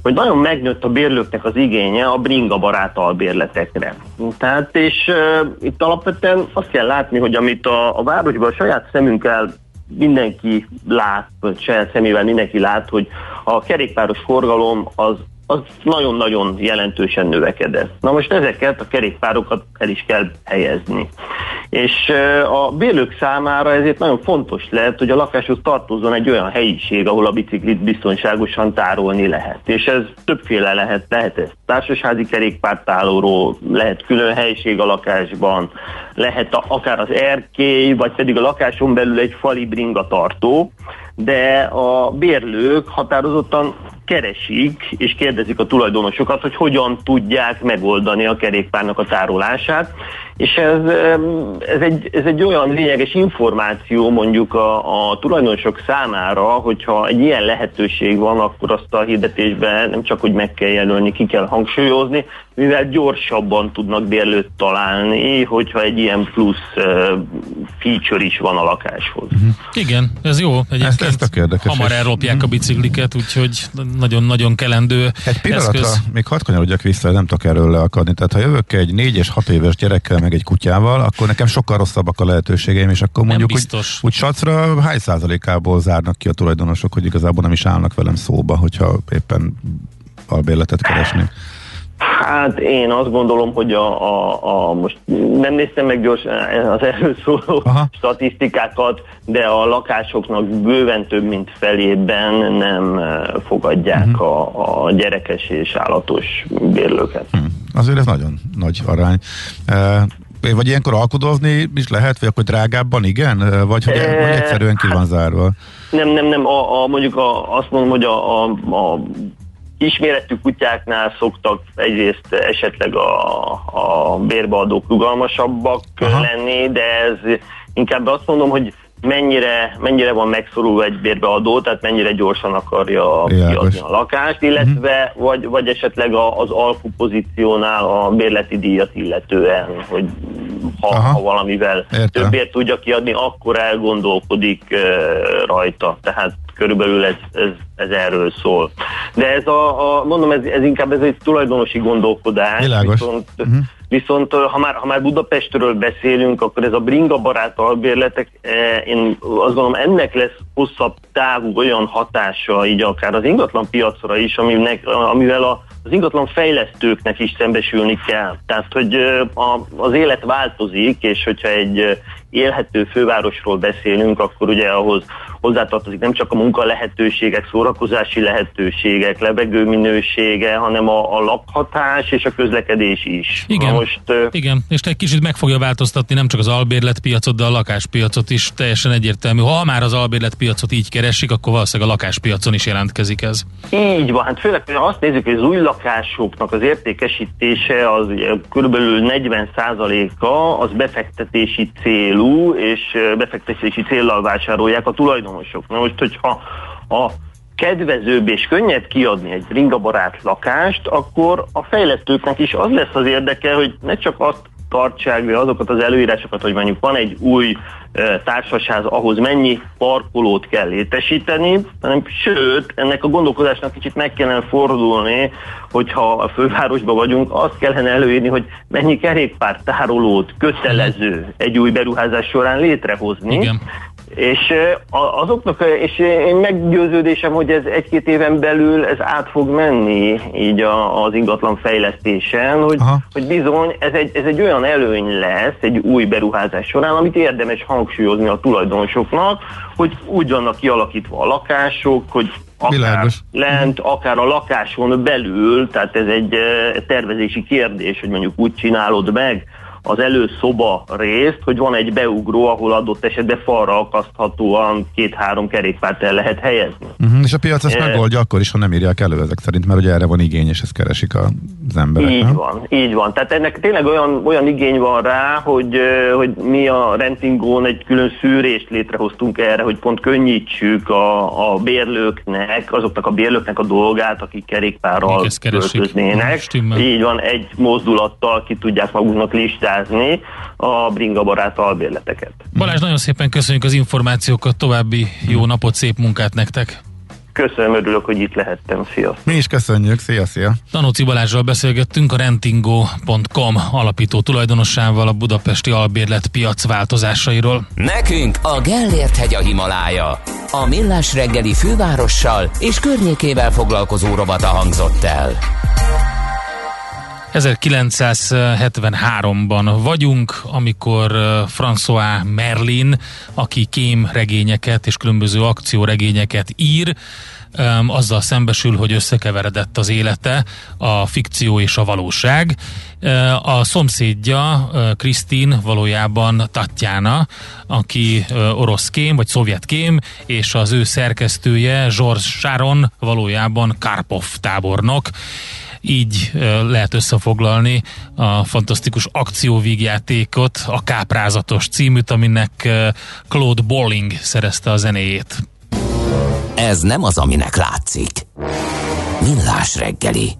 hogy nagyon megnőtt a bérlőknek az igénye a bringa barát albérletekre. Tehát, és itt alapvetően azt kell látni, hogy amit a, a városban a saját szemünkkel mindenki lát, vagy saját szemével mindenki lát, hogy a kerékpáros forgalom az az nagyon-nagyon jelentősen növekedett. Na most ezeket a kerékpárokat el is kell helyezni. És a bérlők számára ezért nagyon fontos lehet, hogy a lakáshoz tartozzon egy olyan helyiség, ahol a biciklit biztonságosan tárolni lehet. És ez többféle lehet, lehet ez társasházi kerékpártálóról, lehet külön helyiség a lakásban, lehet a, akár az erkély, vagy pedig a lakáson belül egy fali bringa tartó, de a bérlők határozottan keresik és kérdezik a tulajdonosokat, hogy hogyan tudják megoldani a kerékpárnak a tárolását, és ez, ez, egy, ez egy olyan lényeges információ mondjuk a, a tulajdonosok számára, hogyha egy ilyen lehetőség van, akkor azt a hirdetésben nem csak, hogy meg kell jelölni, ki kell hangsúlyozni, mivel gyorsabban tudnak bérlőt találni, hogyha egy ilyen plusz feature is van a lakáshoz. Uh-huh. Igen, ez jó. Egyébként ezt, ezt érdekes. Hamar elropják a bicikliket, úgyhogy nagyon-nagyon kelendő Egy pillanatra, eszköz. még hadd kanyarodjak vissza, nem tudok erről leakadni. Tehát ha jövök egy négy és hat éves gyerekkel, meg egy kutyával, akkor nekem sokkal rosszabbak a lehetőségeim, és akkor mondjuk úgy, úgy sacra hány százalékából zárnak ki a tulajdonosok, hogy igazából nem is állnak velem szóba, hogyha éppen albérletet keresnék. Hát én azt gondolom, hogy a, a, a most nem néztem meg gyorsan az erről szóló Aha. statisztikákat, de a lakásoknak bőven több mint felében nem eh, fogadják uh-huh. a, a gyerekes és állatos bérlőket. Hmm. Azért ez nagyon nagy arány. Uh, vagy ilyenkor alkudozni is lehet, vagy akkor drágábban igen? Vagy hogy, E, vagy egyszerűen ki van zárva? Nem, nem, nem, a, a, mondjuk a, azt mondom, hogy a, a, a kisméretű kutyáknál szoktak egyrészt esetleg a, a bérbeadók rugalmasabbak Aha. lenni, de ez inkább azt mondom, hogy mennyire, mennyire van megszorulva egy bérbeadó, tehát mennyire gyorsan akarja kiadni a lakást, illetve vagy, vagy esetleg a, az alkupozíciónál a bérleti díjat illetően, hogy ha, Aha. ha valamivel Értem. többért tudja kiadni, akkor elgondolkodik uh, rajta. Tehát körülbelül ez, ez, ez erről szól. De ez a, a mondom, ez, ez inkább ez egy tulajdonosi gondolkodás. Világos. Viszont, uh-huh. Viszont ha, már, ha már Budapestről beszélünk, akkor ez a bringa barát albérletek, eh, én azt gondolom ennek lesz hosszabb távú olyan hatása, így akár az ingatlan piacra is, aminek, amivel a az ingatlan fejlesztőknek is szembesülni kell. Tehát, hogy a, az élet változik, és hogyha egy élhető fővárosról beszélünk, akkor ugye ahhoz hozzátartozik nem csak a munka lehetőségek, szórakozási lehetőségek, levegő minősége, hanem a, a lakhatás és a közlekedés is. Igen. Na most Igen, és egy kicsit meg fogja változtatni nem csak az albérletpiacot, de a lakáspiacot is teljesen egyértelmű. Ha már az albérletpiacot így keresik, akkor valószínűleg a lakáspiacon is jelentkezik ez. Így van, hát főleg, ha azt nézzük, hogy az új lakásoknak az értékesítése az körülbelül 40%-a az befektetési célú, és befektetési céllal vásárolják a tulajdonosok. Na most, hogyha a kedvezőbb és könnyebb kiadni egy ringabarát lakást, akkor a fejlesztőknek is az lesz az érdeke, hogy ne csak azt tartsák be azokat az előírásokat, hogy mondjuk van egy új társasház, ahhoz mennyi parkolót kell létesíteni, hanem sőt, ennek a gondolkodásnak kicsit meg kellene fordulni, hogyha a fővárosban vagyunk, azt kellene előírni, hogy mennyi kerékpártárolót kötelező egy új beruházás során létrehozni, Igen. És azoknak, és én meggyőződésem, hogy ez egy-két éven belül ez át fog menni így a, az ingatlan fejlesztésen, hogy, Aha. hogy bizony ez egy, ez egy olyan előny lesz egy új beruházás során, amit érdemes hangsúlyozni a tulajdonosoknak, hogy úgy vannak kialakítva a lakások, hogy akár Világos. lent, akár a lakáson belül, tehát ez egy tervezési kérdés, hogy mondjuk úgy csinálod meg az előszoba részt, hogy van egy beugró, ahol adott esetben falra akaszthatóan két-három kerékpárt el lehet helyezni. Uh-huh. És a piac ezt Eh. megoldja akkor is, ha nem írják elő ezek szerint, mert ugye erre van igény, és ezt keresik a- az emberek. Így nem? van, így van. Tehát ennek tényleg olyan, olyan igény van rá, hogy, ö, hogy mi a rentingón egy külön szűrést létrehoztunk erre, hogy pont könnyítsük a, a bérlőknek, azoknak a bérlőknek a dolgát, akik kerékpárral költöznének. Így van, egy mozdulattal ki tudják maguknak listázni a bringa barát albérleteket. Balázs, nagyon szépen köszönjük az információkat, további jó napot, szép munkát nektek! Köszönöm, örülök, hogy itt lehettem. Sziasztok! Mi is köszönjük, szia, szia! Tanóci Balázsral beszélgettünk a rentingo.com alapító tulajdonossával a budapesti albérlet piac változásairól. Nekünk a Gellért hegy a Himalája. A millás reggeli fővárossal és környékével foglalkozó rovata hangzott el. 1973-ban vagyunk, amikor François Merlin, aki kém regényeket és különböző akcióregényeket ír, azzal szembesül, hogy összekeveredett az élete, a fikció és a valóság. A szomszédja, Krisztin, valójában Tatjana, aki orosz kém, vagy szovjet kém, és az ő szerkesztője, George Sharon, valójában Karpov tábornok így lehet összefoglalni a fantasztikus akcióvígjátékot, a Káprázatos címűt, aminek Claude Bolling szerezte a zenéjét. Ez nem az, aminek látszik. Millás reggeli.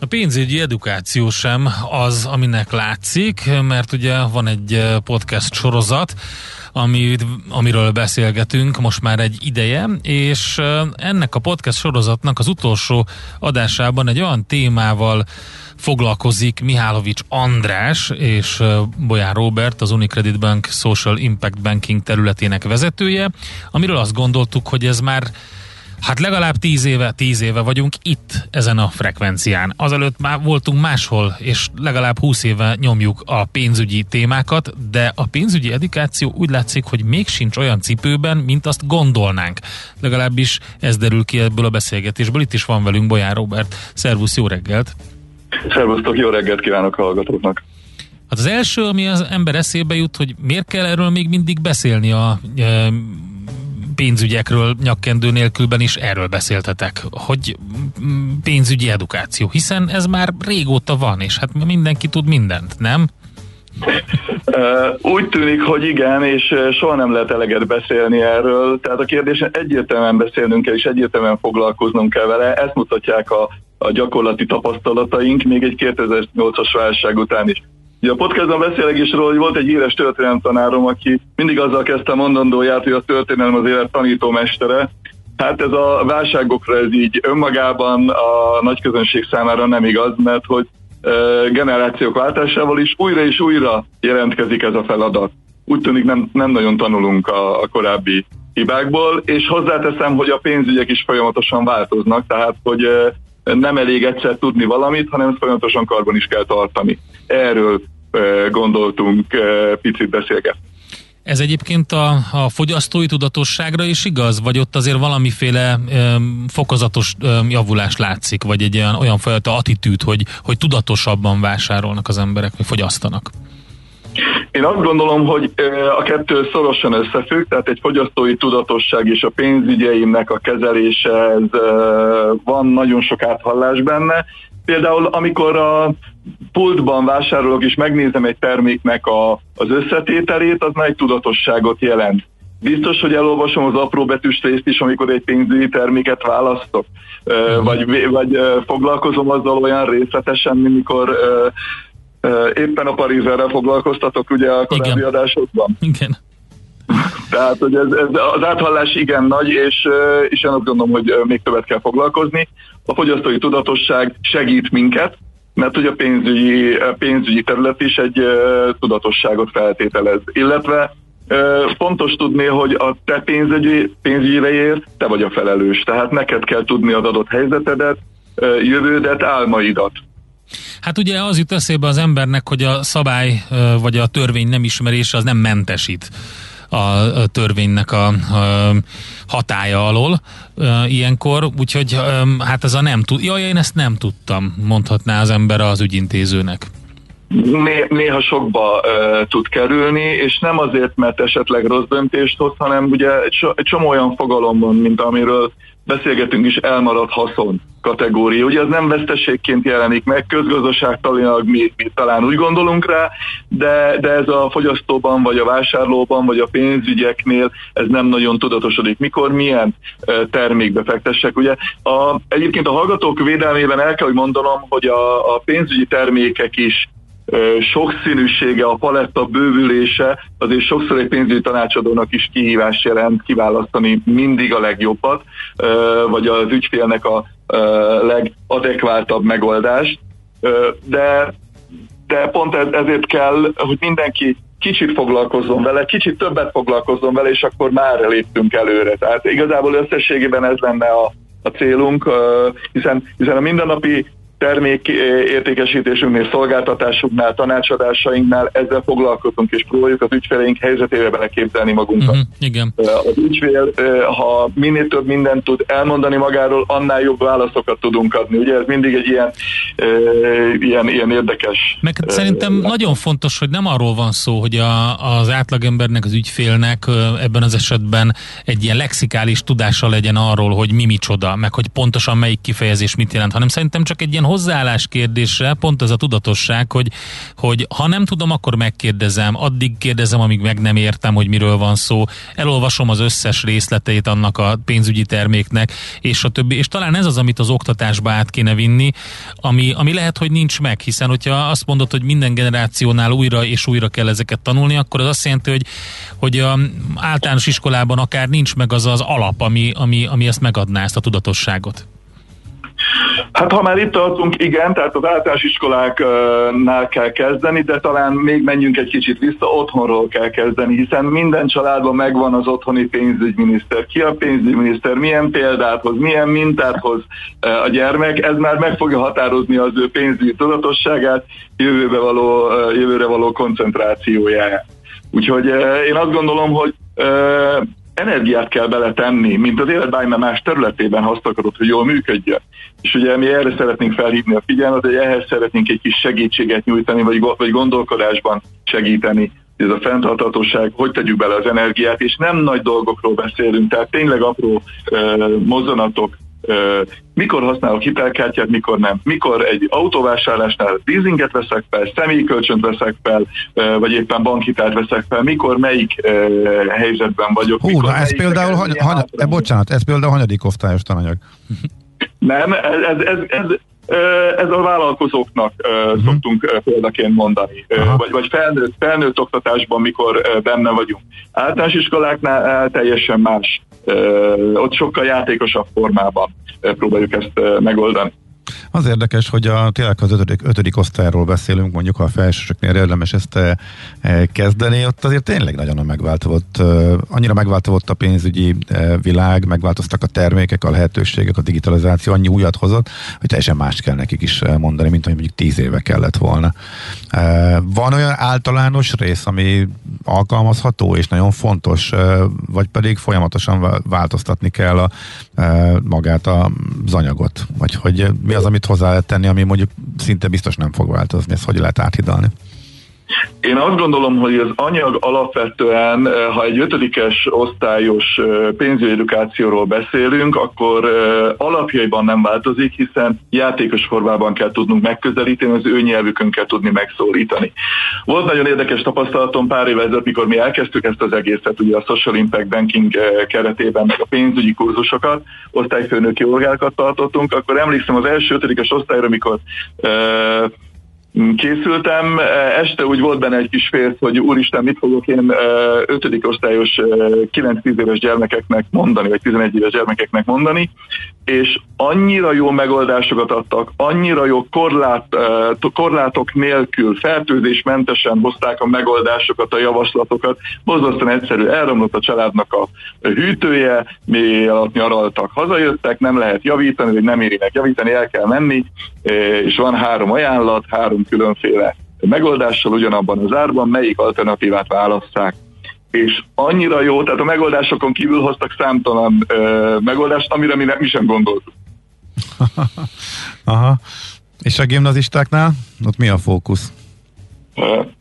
A pénzügyi edukáció sem az, aminek látszik, mert ugye van egy podcast sorozat, amit, amiről beszélgetünk most már egy ideje, és ennek a podcast sorozatnak az utolsó adásában egy olyan témával foglalkozik Mihálovics András és Bolyán Robert, az Unicredit Bank Social Impact Banking területének vezetője, amiről azt gondoltuk, hogy ez már Hát legalább tíz éve, tíz éve vagyunk itt ezen a frekvencián. Azelőtt már voltunk máshol, és legalább húsz éve nyomjuk a pénzügyi témákat, de a pénzügyi edukáció úgy látszik, hogy még sincs olyan cipőben, mint azt gondolnánk. Legalábbis ez derül ki ebből a beszélgetésből. Itt is van velünk Bolyán Robert. Szervusz, jó reggelt! Szervusztok, jó reggelt kívánok a hallgatóknak! Hát az első, ami az ember eszébe jut, hogy miért kell erről még mindig beszélni a e, pénzügyekről nyakkendő nélkülben is erről beszéltetek, hogy mm, pénzügyi edukáció, hiszen ez már régóta van, és hát mindenki tud mindent, nem? Úgy tűnik, hogy igen, és soha nem lehet eleget beszélni erről. Tehát a kérdésen egyértelműen beszélnünk kell, és egyértelműen foglalkoznunk kell vele. Ezt mutatják a, a gyakorlati tapasztalataink, még egy 2008-as válság után is. Ugye a podcastban beszélek is róla, hogy volt egy híres történelemtanárom, aki mindig azzal kezdte mondandóját, hogy a történelem az élet tanítómestere. Hát ez a válságokra ez így önmagában a nagy közönség számára nem igaz, mert hogy generációk váltásával is újra és újra jelentkezik ez a feladat. Úgy tűnik nem, nem nagyon tanulunk a, a korábbi hibákból, és hozzáteszem, hogy a pénzügyek is folyamatosan változnak, tehát hogy nem elég egyszer tudni valamit, hanem folyamatosan karban is kell tartani. Erről gondoltunk picit beszélgetni. Ez egyébként a, a fogyasztói tudatosságra is igaz, vagy ott azért valamiféle ö, fokozatos ö, javulás látszik, vagy egy olyan, olyan fajta attitűd, hogy, hogy tudatosabban vásárolnak az emberek, vagy fogyasztanak? Én azt gondolom, hogy a kettő szorosan összefügg, tehát egy fogyasztói tudatosság és a pénzügyeimnek a kezelése, ez van nagyon sok áthallás benne. Például amikor a pultban vásárolok és megnézem egy terméknek a, az összetételét, az már egy tudatosságot jelent. Biztos, hogy elolvasom az apró betűs részt is, amikor egy pénzügyi terméket választok, uh, vagy, vagy foglalkozom azzal olyan részletesen, mikor éppen a Parizerrel foglalkoztatok ugye a korábbi igen. adásokban. Igen. Tehát, hogy ez, ez, az áthallás igen nagy, és, és én azt gondolom, hogy még többet kell foglalkozni. A fogyasztói tudatosság segít minket, mert hogy a pénzügyi, a pénzügyi terület is egy tudatosságot feltételez. Illetve fontos tudni, hogy a te pénzügyi, pénzügyireért te vagy a felelős. Tehát neked kell tudni az adott helyzetedet, jövődet, álmaidat. Hát ugye az jut eszébe az embernek, hogy a szabály vagy a törvény nem ismerése az nem mentesít a törvénynek a, hatája alól ilyenkor, úgyhogy hát ez a nem tud, jaj, én ezt nem tudtam, mondhatná az ember az ügyintézőnek. Néha sokba uh, tud kerülni, és nem azért, mert esetleg rossz döntést hoz, hanem ugye egy csomó olyan fogalom van, mint amiről beszélgetünk is elmaradt haszon kategória. Ugye ez nem veszteségként jelenik meg, közgazdaságtalilag mi, mi talán úgy gondolunk rá, de, de ez a fogyasztóban, vagy a vásárlóban, vagy a pénzügyeknél ez nem nagyon tudatosodik. Mikor milyen termékbe fektessek. Ugye a, egyébként a hallgatók védelmében el kell, hogy mondanom, hogy a, a pénzügyi termékek is sokszínűsége, a paletta bővülése azért sokszor egy pénzügyi tanácsadónak is kihívás jelent kiválasztani mindig a legjobbat, vagy az ügyfélnek a legadekváltabb megoldást. De, de pont ezért kell, hogy mindenki kicsit foglalkozzon vele, kicsit többet foglalkozzon vele, és akkor már léptünk előre. Tehát igazából összességében ez lenne a, a célunk, hiszen, hiszen a mindennapi termék értékesítésünknél, szolgáltatásunknál, tanácsadásainknál ezzel foglalkozunk, és próbáljuk az ügyfeleink helyzetébe beleképzelni magunkat. Uh-huh, igen. Az ügyfél, ha minél több mindent tud elmondani magáról, annál jobb válaszokat tudunk adni. Ugye ez mindig egy ilyen, ilyen, ilyen érdekes. Meg hát szerintem nagyon fontos, hogy nem arról van szó, hogy a, az átlagembernek, az ügyfélnek ebben az esetben egy ilyen lexikális tudása legyen arról, hogy mi micsoda, meg hogy pontosan melyik kifejezés mit jelent, hanem szerintem csak egy ilyen hozzáállás kérdésre pont ez a tudatosság, hogy, hogy ha nem tudom, akkor megkérdezem, addig kérdezem, amíg meg nem értem, hogy miről van szó, elolvasom az összes részleteit annak a pénzügyi terméknek, és a többi, és talán ez az, amit az oktatásba át kéne vinni, ami, ami lehet, hogy nincs meg, hiszen hogyha azt mondod, hogy minden generációnál újra és újra kell ezeket tanulni, akkor az azt jelenti, hogy, hogy a általános iskolában akár nincs meg az az alap, ami, ami, ami ezt megadná, ezt a tudatosságot. Hát ha már itt tartunk, igen, tehát az általános iskoláknál kell kezdeni, de talán még menjünk egy kicsit vissza, otthonról kell kezdeni, hiszen minden családban megvan az otthoni pénzügyminiszter. Ki a pénzügyminiszter, milyen példát hoz, milyen mintát hoz e, a gyermek, ez már meg fogja határozni az ő pénzügyi tudatosságát, jövőbe való, e, jövőre való koncentrációját. Úgyhogy e, én azt gondolom, hogy energiát kell beletenni, mint az élet bármely más területében, ha azt akarod, hogy jól működjön. És ugye mi erre szeretnénk felhívni a figyelmet, hogy ehhez szeretnénk egy kis segítséget nyújtani, vagy, vagy gondolkodásban segíteni ez a fenntarthatóság, hogy tegyük bele az energiát, és nem nagy dolgokról beszélünk, tehát tényleg apró uh, mozzanatok, mikor használok hitelkártyát, mikor nem, mikor egy autóvásárlásnál leasinget veszek fel, személyi kölcsönt veszek fel, vagy éppen bankhitelt veszek fel, mikor melyik helyzetben vagyok. Hú, na ez például, hany, hany, e, bocsánat, ez például hanyadik osztályos tananyag? Nem, ez, ez, ez, ez a vállalkozóknak uh-huh. szoktunk példaként mondani, uh-huh. vagy, vagy felnőtt, felnőtt oktatásban, mikor benne vagyunk. Általános iskoláknál teljesen más, ott sokkal játékosabb formában próbáljuk ezt megoldani. Az érdekes, hogy a, tényleg az ötödik, ötödik osztályról beszélünk, mondjuk a felsősöknél érdemes ezt e, e, kezdeni, ott azért tényleg nagyon megváltozott, e, annyira megváltozott a pénzügyi világ, megváltoztak a termékek, a lehetőségek, a digitalizáció annyi újat hozott, hogy teljesen mást kell nekik is mondani, mint hogy mondjuk tíz éve kellett volna. Van olyan általános rész, ami alkalmazható és nagyon fontos, vagy pedig folyamatosan változtatni kell a, magát az anyagot, vagy hogy mi az, amit hozzá lehet tenni, ami mondjuk szinte biztos nem fog változni, ezt hogy lehet áthidalni? Én azt gondolom, hogy az anyag alapvetően, eh, ha egy ötödikes osztályos eh, pénzügyi edukációról beszélünk, akkor eh, alapjaiban nem változik, hiszen játékos formában kell tudnunk megközelíteni, az ő nyelvükön kell tudni megszólítani. Volt nagyon érdekes tapasztalatom pár évvel ezelőtt, mikor mi elkezdtük ezt az egészet, ugye a Social Impact Banking keretében, meg a pénzügyi kurzusokat, osztályfőnöki orgákat tartottunk, akkor emlékszem az első ötödikes osztályra, mikor készültem. Este úgy volt benne egy kis félsz, hogy úristen, mit fogok én ötödik osztályos 9-10 éves gyermekeknek mondani, vagy 11 éves gyermekeknek mondani, és annyira jó megoldásokat adtak, annyira jó korlát, korlátok nélkül, fertőzésmentesen hozták a megoldásokat, a javaslatokat. Borzasztóan egyszerű, elromlott a családnak a hűtője, mi alatt nyaraltak, hazajöttek, nem lehet javítani, vagy nem érinek javítani, el kell menni, és van három ajánlat, három különféle megoldással ugyanabban az árban, melyik alternatívát választák és annyira jó, tehát a megoldásokon kívül hoztak számtalan ö, megoldást, amire mi, ne, mi sem gondoltuk. Aha. És a gimnazistáknál? Ott mi a fókusz?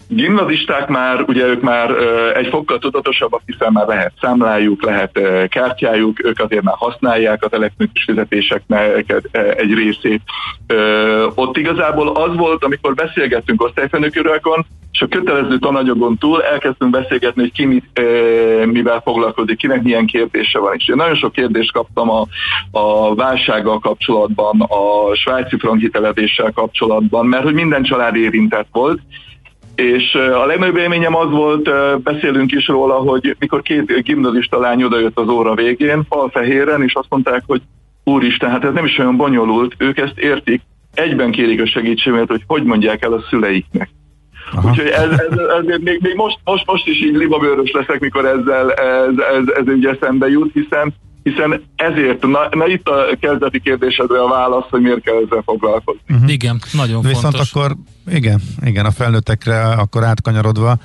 Gimnazisták már, ugye ők már egy fokkal tudatosabbak, hiszen már lehet számlájuk, lehet kártyájuk, ők azért már használják az elektronikus fizetéseknek egy részét. Ott igazából az volt, amikor beszélgettünk osztályfőnökörökön, és a kötelező tananyagon túl elkezdtünk beszélgetni, hogy ki mit, mivel foglalkozik, kinek milyen kérdése van. És én nagyon sok kérdést kaptam a, a válsággal kapcsolatban, a svájci frank hiteledéssel kapcsolatban, mert hogy minden család érintett volt, és a legnagyobb élményem az volt, beszélünk is róla, hogy mikor két gimnazista lány odajött az óra végén, falfehéren, és azt mondták, hogy úristen, hát ez nem is olyan bonyolult, ők ezt értik, egyben kérik a segítséget, hogy hogy mondják el a szüleiknek. Aha. Úgyhogy ez, ez, ez, ez még, még most, most, most is így libabőrös leszek, mikor ezzel ez, ez, ez, ez ugye eszembe jut, hiszen hiszen ezért, na, na itt a kezdeti kérdésedre a válasz, hogy miért kell ezzel foglalkozni. Uh-huh. Igen, nagyon Viszont fontos. Viszont akkor, igen, igen, a felnőttekre akkor átkanyarodva,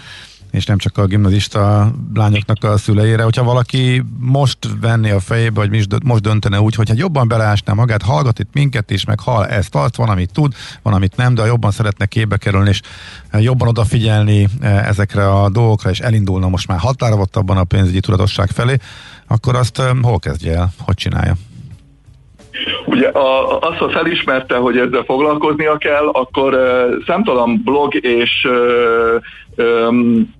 és nem csak a gimnazista lányoknak a szüleire, hogyha valaki most venni a fejébe, vagy most döntene úgy, hogy hát jobban beleásná magát, hallgat itt minket is, meg hall ezt, azt, van, amit tud, van, amit nem, de jobban szeretne képbe kerülni, és jobban odafigyelni eh, ezekre a dolgokra, és elindulna most már határozottabban a pénzügyi tudatosság felé, akkor azt eh, hol kezdje el, hogy csinálja? Ugye a, azt, ha felismerte, hogy ezzel foglalkoznia kell, akkor uh, számtalan blog és uh, um,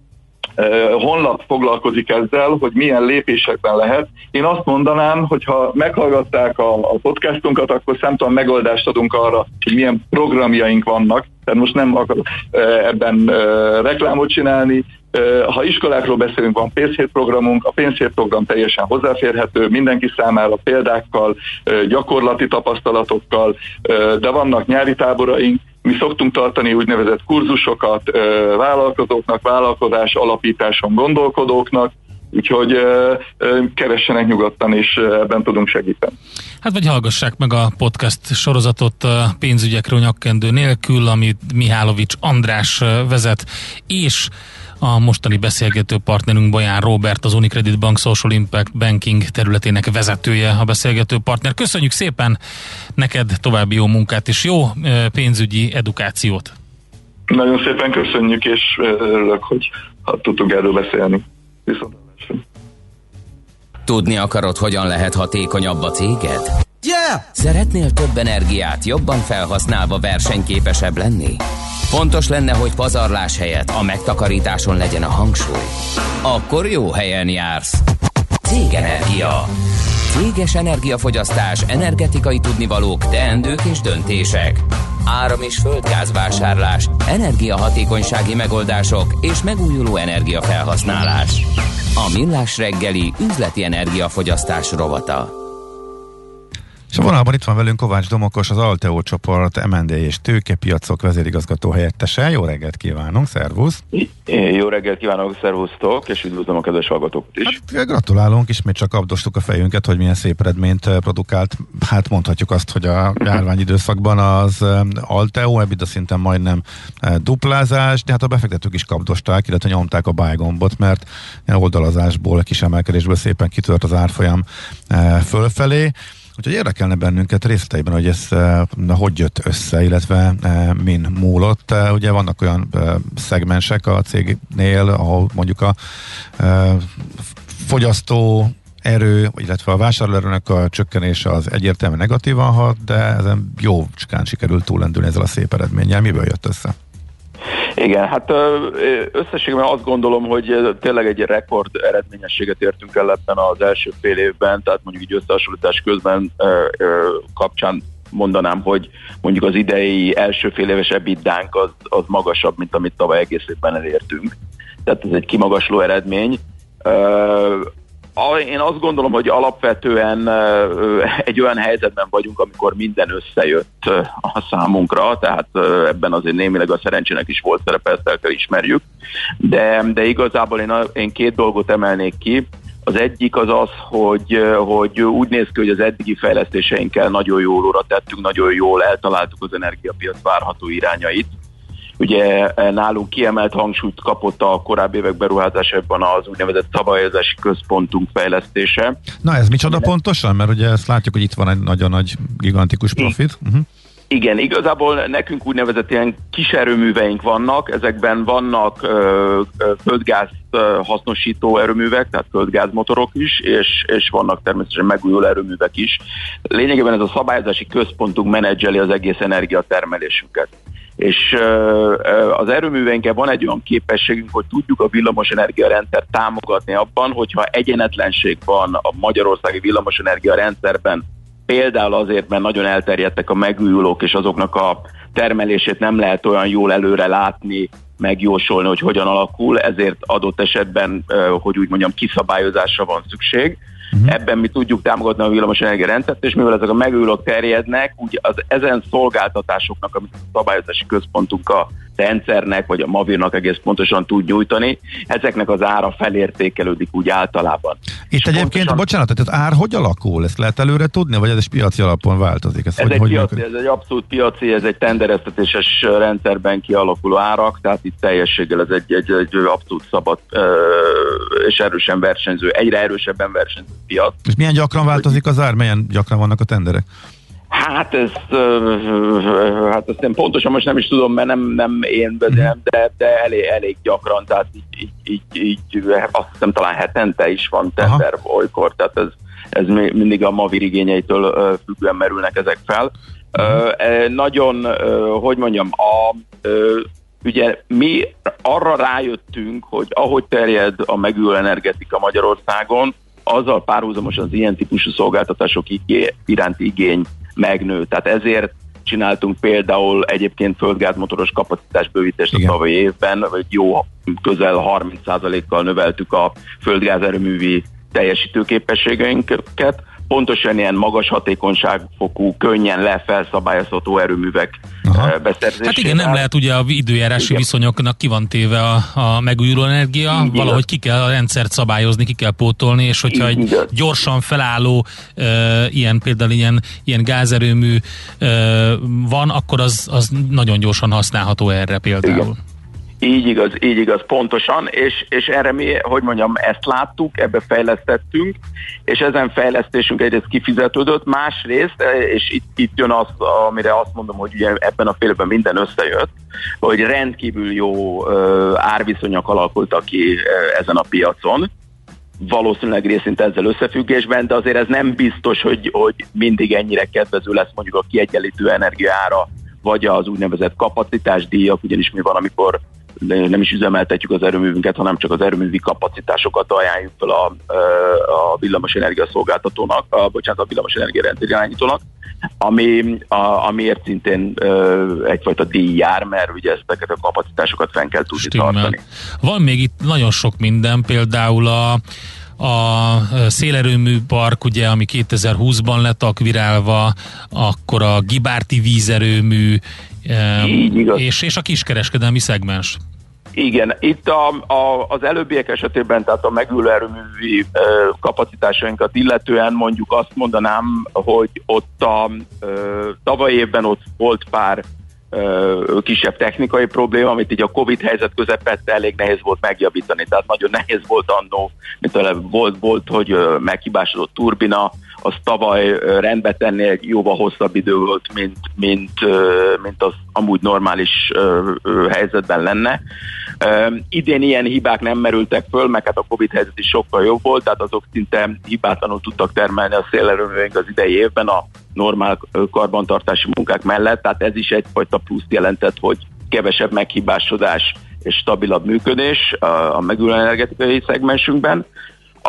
honlap foglalkozik ezzel, hogy milyen lépésekben lehet. Én azt mondanám, hogy ha meghallgatták a, a podcastunkat, akkor számtalan megoldást adunk arra, hogy milyen programjaink vannak. Tehát most nem akarok ebben reklámot csinálni, ha iskolákról beszélünk, van pénzhét programunk, a pénzhét program teljesen hozzáférhető mindenki számára példákkal, gyakorlati tapasztalatokkal, de vannak nyári táboraink, mi szoktunk tartani úgynevezett kurzusokat vállalkozóknak, vállalkozás alapításon gondolkodóknak, Úgyhogy keressenek nyugodtan, és ebben tudunk segíteni. Hát vagy hallgassák meg a podcast sorozatot pénzügyekről nyakkendő nélkül, amit Mihálovics András vezet, és A mostani beszélgető partnerünk Baján Robert, az Unicredit Bank Social Impact Banking területének vezetője a beszélgető partner. Köszönjük szépen neked további jó munkát és jó pénzügyi edukációt. Nagyon szépen köszönjük, és örülök, hogy ha tudtunk erről beszélni. Viszont Tudni akarod, hogyan lehet hatékonyabb a céged? Yeah! Szeretnél több energiát jobban felhasználva versenyképesebb lenni? Fontos lenne, hogy pazarlás helyett a megtakarításon legyen a hangsúly. Akkor jó helyen jársz. Cégenergia. Céges energiafogyasztás, energetikai tudnivalók, teendők és döntések. Áram- és földgázvásárlás, energiahatékonysági megoldások és megújuló energiafelhasználás. A Millás reggeli üzleti energiafogyasztás rovata. És a vonalban itt van velünk Kovács Domokos, az Alteo csoport MND és tőkepiacok vezérigazgató helyettese. Jó reggelt kívánunk, szervusz! Jó reggelt kívánok, szervusztok, és üdvözlöm a kedves hallgatókat is. Hát, gratulálunk, ismét csak abdostuk a fejünket, hogy milyen szép eredményt eh, produkált. Hát mondhatjuk azt, hogy a járványidőszakban az eh, Alteo ebben szinten majdnem eh, duplázás, de hát a befektetők is kapdosták, illetve nyomták a bájgombot, mert oldalazásból, kis emelkedésből szépen kitört az árfolyam fölfelé. Úgyhogy érdekelne bennünket részleteiben, hogy ez uh, hogy jött össze, illetve uh, min múlott. Uh, ugye vannak olyan szegmensek a cégnél, ahol mondjuk a fogyasztó erő, illetve a vásárlóerőnek a csökkenése az egyértelműen negatívan hat, de ezen jó csukán sikerült túlendülni ezzel a szép eredménnyel. Miből jött össze? Igen, hát összességében azt gondolom, hogy tényleg egy rekord eredményességet értünk el ebben az első fél évben, tehát mondjuk így összehasonlítás közben kapcsán mondanám, hogy mondjuk az idei első fél éves ebitdánk az, az magasabb, mint amit tavaly egész évben elértünk. Tehát ez egy kimagasló eredmény én azt gondolom, hogy alapvetően egy olyan helyzetben vagyunk, amikor minden összejött a számunkra, tehát ebben azért némileg a szerencsének is volt szerepe, ezt el kell ismerjük, de, de igazából én, én két dolgot emelnék ki. Az egyik az az, hogy, hogy úgy néz ki, hogy az eddigi fejlesztéseinkkel nagyon jól óra tettünk, nagyon jól eltaláltuk az energiapiac várható irányait, Ugye e, nálunk kiemelt hangsúlyt kapott a korábbi évek beruházásában az úgynevezett szabályozási központunk fejlesztése. Na ez micsoda Aminek... pontosan? Mert ugye ezt látjuk, hogy itt van egy nagyon nagy, gigantikus profit. Uh-huh. Igen, igazából nekünk úgynevezett ilyen kis erőműveink vannak, ezekben vannak ö, ö, földgáz hasznosító erőművek, tehát földgázmotorok is, és, és vannak természetesen megújuló erőművek is. Lényegében ez a szabályozási központunk menedzseli az egész energiatermelésünket és az erőműveinkkel van egy olyan képességünk, hogy tudjuk a villamosenergia rendszer támogatni abban, hogyha egyenetlenség van a magyarországi villamosenergia rendszerben, például azért, mert nagyon elterjedtek a megújulók, és azoknak a termelését nem lehet olyan jól előre látni, megjósolni, hogy hogyan alakul, ezért adott esetben, hogy úgy mondjam, kiszabályozásra van szükség. Uh-huh. Ebben mi tudjuk támogatni a villamosenergia rendszert, és mivel ezek a megújulók terjednek, úgy az ezen szolgáltatásoknak, amit a szabályozási központunk a rendszernek, vagy a Mavirnak egész pontosan tud nyújtani, ezeknek az ára felértékelődik úgy általában. Itt és egyébként, pontosan... bocsánat, tehát ár hogy alakul? Ezt lehet előre tudni, vagy ez egy piaci alapon változik? Ez, ez, hogy, egy, hogy piaci, ez egy abszolút piaci, ez egy tendereztetéses rendszerben kialakuló árak, tehát itt teljességgel ez egy, egy, egy abszolút szabad és erősen versenyző, egyre erősebben versenyző piac. És milyen gyakran változik az ár? Milyen gyakran vannak a tenderek? Hát ez, hát ezt én pontosan most nem is tudom, mert nem, nem én vezérem, de, de elég, elég gyakran, tehát így, így, így, így azt hiszem talán hetente is van tender Aha. olykor, tehát ez, ez mindig a Mavir igényeitől függően merülnek ezek fel. Uh-huh. Nagyon, hogy mondjam, a, ugye mi arra rájöttünk, hogy ahogy terjed a megújuló energetika Magyarországon, azzal párhuzamosan az ilyen típusú szolgáltatások iránti igény megnő. Tehát ezért csináltunk például egyébként földgázmotoros kapacitásbővítést a tavalyi évben, vagy jó közel 30%-kal növeltük a földgázerőművi teljesítőképességeinket, pontosan ilyen magas hatékonyságfokú, könnyen lefelszabályozható erőművek Aha. beszerzésére. Hát igen, nem lehet ugye a időjárási igen. viszonyoknak ki van téve a, a megújuló energia, így valahogy ki kell a rendszert szabályozni, ki kell pótolni, és hogyha így, egy gyorsan felálló e, ilyen például ilyen, ilyen gázerőmű e, van, akkor az, az nagyon gyorsan használható erre például. Igen. Így igaz, így igaz, pontosan, és, és erre mi, hogy mondjam, ezt láttuk, ebbe fejlesztettünk, és ezen fejlesztésünk egyrészt kifizetődött, másrészt, és itt, itt jön az, amire azt mondom, hogy ugye ebben a félben minden összejött, hogy rendkívül jó árviszonyak alakultak ki ezen a piacon, valószínűleg részint ezzel összefüggésben, de azért ez nem biztos, hogy, hogy mindig ennyire kedvező lesz mondjuk a kiegyenlítő energiára, vagy az úgynevezett kapacitásdíjak, ugyanis mi van, amikor nem is üzemeltetjük az erőművünket, hanem csak az erőművi kapacitásokat ajánljuk fel a, a villamos szolgáltatónak, a, bocsánat, a villamos irányítónak, ami, a, amiért szintén ö, egyfajta díj jár, mert ugye ezeket a kapacitásokat fenn kell tudni Stimmel. tartani. Van még itt nagyon sok minden, például a a szélerőmű park, ugye, ami 2020-ban lett akvirálva, akkor a Gibárti vízerőmű, és, és a kiskereskedelmi szegmens. Igen, itt a, a, az előbbiek esetében, tehát a megülő erőművi e, kapacitásainkat illetően mondjuk azt mondanám, hogy ott a e, tavaly évben ott volt pár e, kisebb technikai probléma, amit így a Covid helyzet közepette elég nehéz volt megjavítani, tehát nagyon nehéz volt annó, mint volt, volt, hogy meghibásodott turbina, az tavaly rendbe tenni egy jóval hosszabb idő volt, mint, mint, mint az amúgy normális helyzetben lenne. Idén ilyen hibák nem merültek föl, meg hát a Covid helyzet is sokkal jobb volt, tehát azok szinte hibátlanul tudtak termelni a szélerőműveink az idei évben a normál karbantartási munkák mellett, tehát ez is egyfajta plusz jelentett, hogy kevesebb meghibásodás és stabilabb működés a megújuló energetikai szegmensünkben.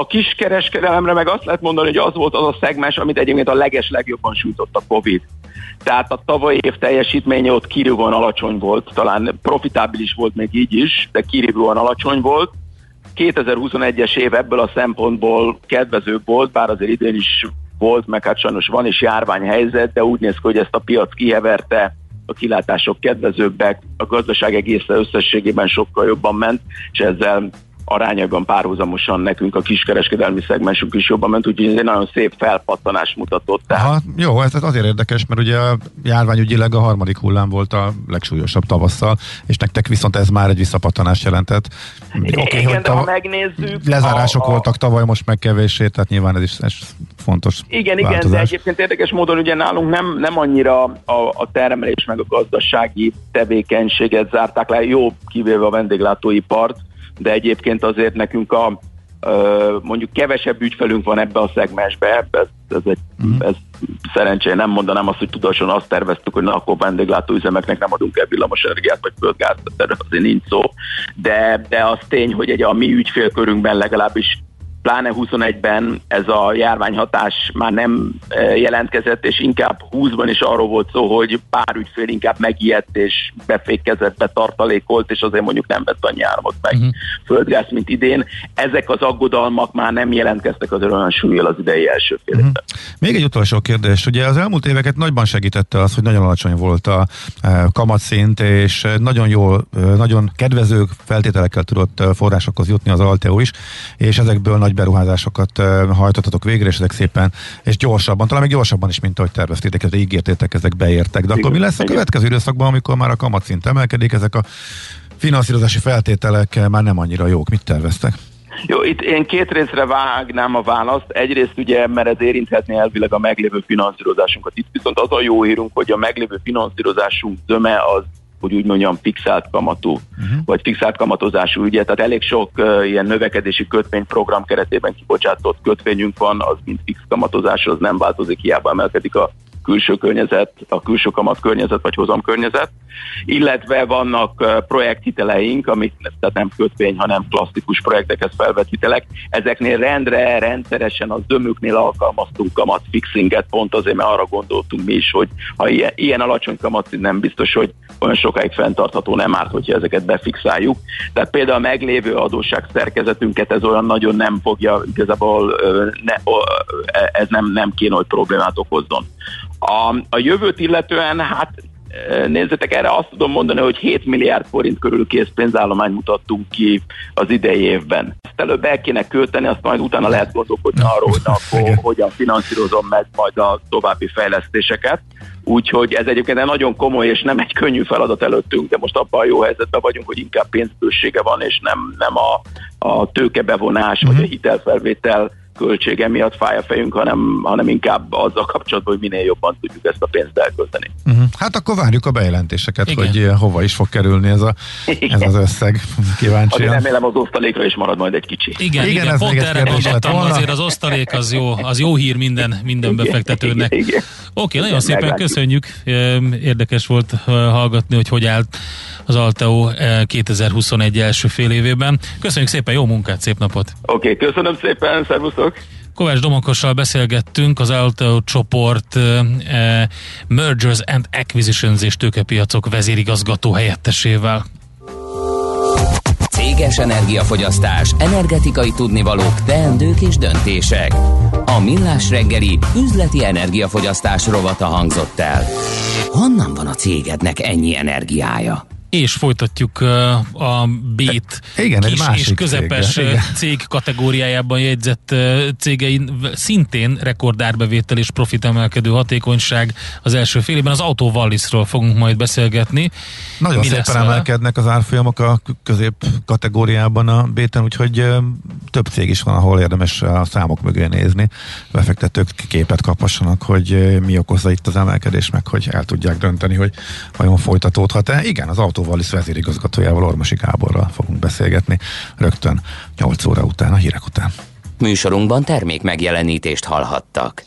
A kiskereskedelemre meg azt lehet mondani, hogy az volt az a szegmens, amit egyébként a leges legjobban sújtott a Covid. Tehát a tavalyi év teljesítménye ott kirívóan alacsony volt, talán profitábilis volt még így is, de kirívóan alacsony volt. 2021-es év ebből a szempontból kedvezőbb volt, bár azért idén is volt, meg hát sajnos van is járványhelyzet, de úgy néz ki, hogy ezt a piac kiheverte, a kilátások kedvezőbbek, a gazdaság egészen összességében sokkal jobban ment, és ezzel arányaiban párhuzamosan nekünk a kiskereskedelmi szegmensünk is jobban ment, úgyhogy ez egy nagyon szép felpattanást mutatott. Tehát. Aha, jó, ez azért érdekes, mert ugye a járványügyileg a harmadik hullám volt a legsúlyosabb tavasszal, és nektek viszont ez már egy visszapattanást jelentett. Okay, Igen, hogy tav- ha megnézzük... Lezárások a, a... voltak tavaly, most meg kevéssé, tehát nyilván ez is ez fontos Igen, változás. igen, de egyébként érdekes módon ugye nálunk nem, nem annyira a, a termelés meg a gazdasági tevékenységet zárták le, jó kivéve a vendéglátóipart, de egyébként azért nekünk a mondjuk kevesebb ügyfelünk van ebbe a szegmensbe, ez, ez, egy, uh-huh. ez szerencsére nem mondanám azt, hogy tudatosan azt terveztük, hogy na akkor vendéglátó üzemeknek nem adunk el villamos energiát vagy földgázt, erről azért nincs szó, de, de az tény, hogy egy a mi ügyfélkörünkben legalábbis pláne 21-ben ez a járványhatás már nem e, jelentkezett, és inkább 20-ban is arról volt szó, hogy pár ügyfél inkább megijedt és befékezett, betartalékolt, és azért mondjuk nem vett annyi áramot meg uh-huh. földgáz, mint idén. Ezek az aggodalmak már nem jelentkeztek az olyan súlyjal az idei első fél uh-huh. Még egy utolsó kérdés. Ugye az elmúlt éveket nagyban segítette az, hogy nagyon alacsony volt a e, kamatszint, és nagyon jól, e, nagyon kedvező feltételekkel tudott forrásokhoz jutni az Alteo is, és ezekből nagy nagy beruházásokat hajtottatok végre, és ezek szépen, és gyorsabban, talán még gyorsabban is, mint ahogy terveztétek, ezek ígértétek, ezek beértek. De akkor mi lesz a következő időszakban, amikor már a kamatszint emelkedik, ezek a finanszírozási feltételek már nem annyira jók. Mit terveztek? Jó, itt én két részre vágnám a választ. Egyrészt ugye, mert ez érinthetné elvileg a meglévő finanszírozásunkat. Itt viszont az a jó hírunk, hogy a meglévő finanszírozásunk zöme az hogy úgy mondjam, fixált kamatú, uh-huh. vagy fixált kamatozású ügyet. Tehát elég sok uh, ilyen növekedési kötvényprogram keretében kibocsátott kötvényünk van, az mint fix kamatozás, az nem változik, hiába emelkedik a külső környezet, a külső kamat környezet vagy hozam környezet, illetve vannak projekthiteleink, amik tehát nem kötvény, hanem klasszikus projektekhez felvett hitelek. Ezeknél rendre, rendszeresen az dömüknél alkalmaztunk kamat fixinget, pont azért, mert arra gondoltunk mi is, hogy ha ilyen, ilyen alacsony kamat nem biztos, hogy olyan sokáig fenntartható nem árt, hogyha ezeket befixáljuk. Tehát például a meglévő adósság szerkezetünket ez olyan nagyon nem fogja, igazából ne, ez nem, nem kéne, hogy problémát okozzon. A, a jövőt illetően hát Nézzetek, erre azt tudom mondani, hogy 7 milliárd forint körül készpénzállományt mutattunk ki az idei évben. Ezt előbb el kéne költeni, azt majd utána lehet gondolkodni arról, hogy akkor hogyan finanszírozom meg majd a további fejlesztéseket. Úgyhogy ez egyébként egy nagyon komoly és nem egy könnyű feladat előttünk, de most abban a jó helyzetben vagyunk, hogy inkább pénzbősége van, és nem, nem a, a tőkebevonás uh-huh. vagy a hitelfelvétel költsége miatt fáj a fejünk, hanem, hanem inkább azzal kapcsolatban, hogy minél jobban tudjuk ezt a pénzt elkölteni. Uh-huh. Hát akkor várjuk a bejelentéseket, Igen. hogy eh, hova is fog kerülni ez, a, ez az összeg. Kíváncsi. Azért remélem az osztalékra is marad majd egy kicsi. Igen, igen, igen pont erre gondoltam, azért az osztalék az jó, az jó hír minden, minden befektetőnek. Oké, okay, nagyon szépen meglátjuk. köszönjük. Érdekes volt eh, hallgatni, hogy hogy állt az Alteo 2021 eh, első fél évében. Köszönjük szépen, jó munkát, szép napot! Oké, okay, köszönöm szépen, szervusztok! Kovács Domonkossal beszélgettünk az Alteo csoport uh, Mergers and Acquisitions és tőkepiacok vezérigazgató helyettesével. Céges energiafogyasztás, energetikai tudnivalók, teendők és döntések. A Millás reggeli üzleti energiafogyasztás rovata hangzott el. Honnan van a cégednek ennyi energiája? És folytatjuk a Bét igen, kis és közepes cég, cég kategóriájában jegyzett cégein szintén rekordárbevétel és profit emelkedő hatékonyság az első félében. Az Auto Wallisról fogunk majd beszélgetni. Nagyon Mi szépen emelkednek az árfolyamok a közép kategóriában a Béten, úgyhogy több cég is van, ahol érdemes a számok mögé nézni. Befektetők képet kaphassanak, hogy mi okozza itt az emelkedés, meg hogy el tudják dönteni, hogy vajon folytatódhat-e. Igen, az Auto Wallis vezérigazgatójával, Ormosi Gáborral fogunk beszélgetni rögtön 8 óra után, a hírek után. Műsorunkban termék megjelenítést hallhattak.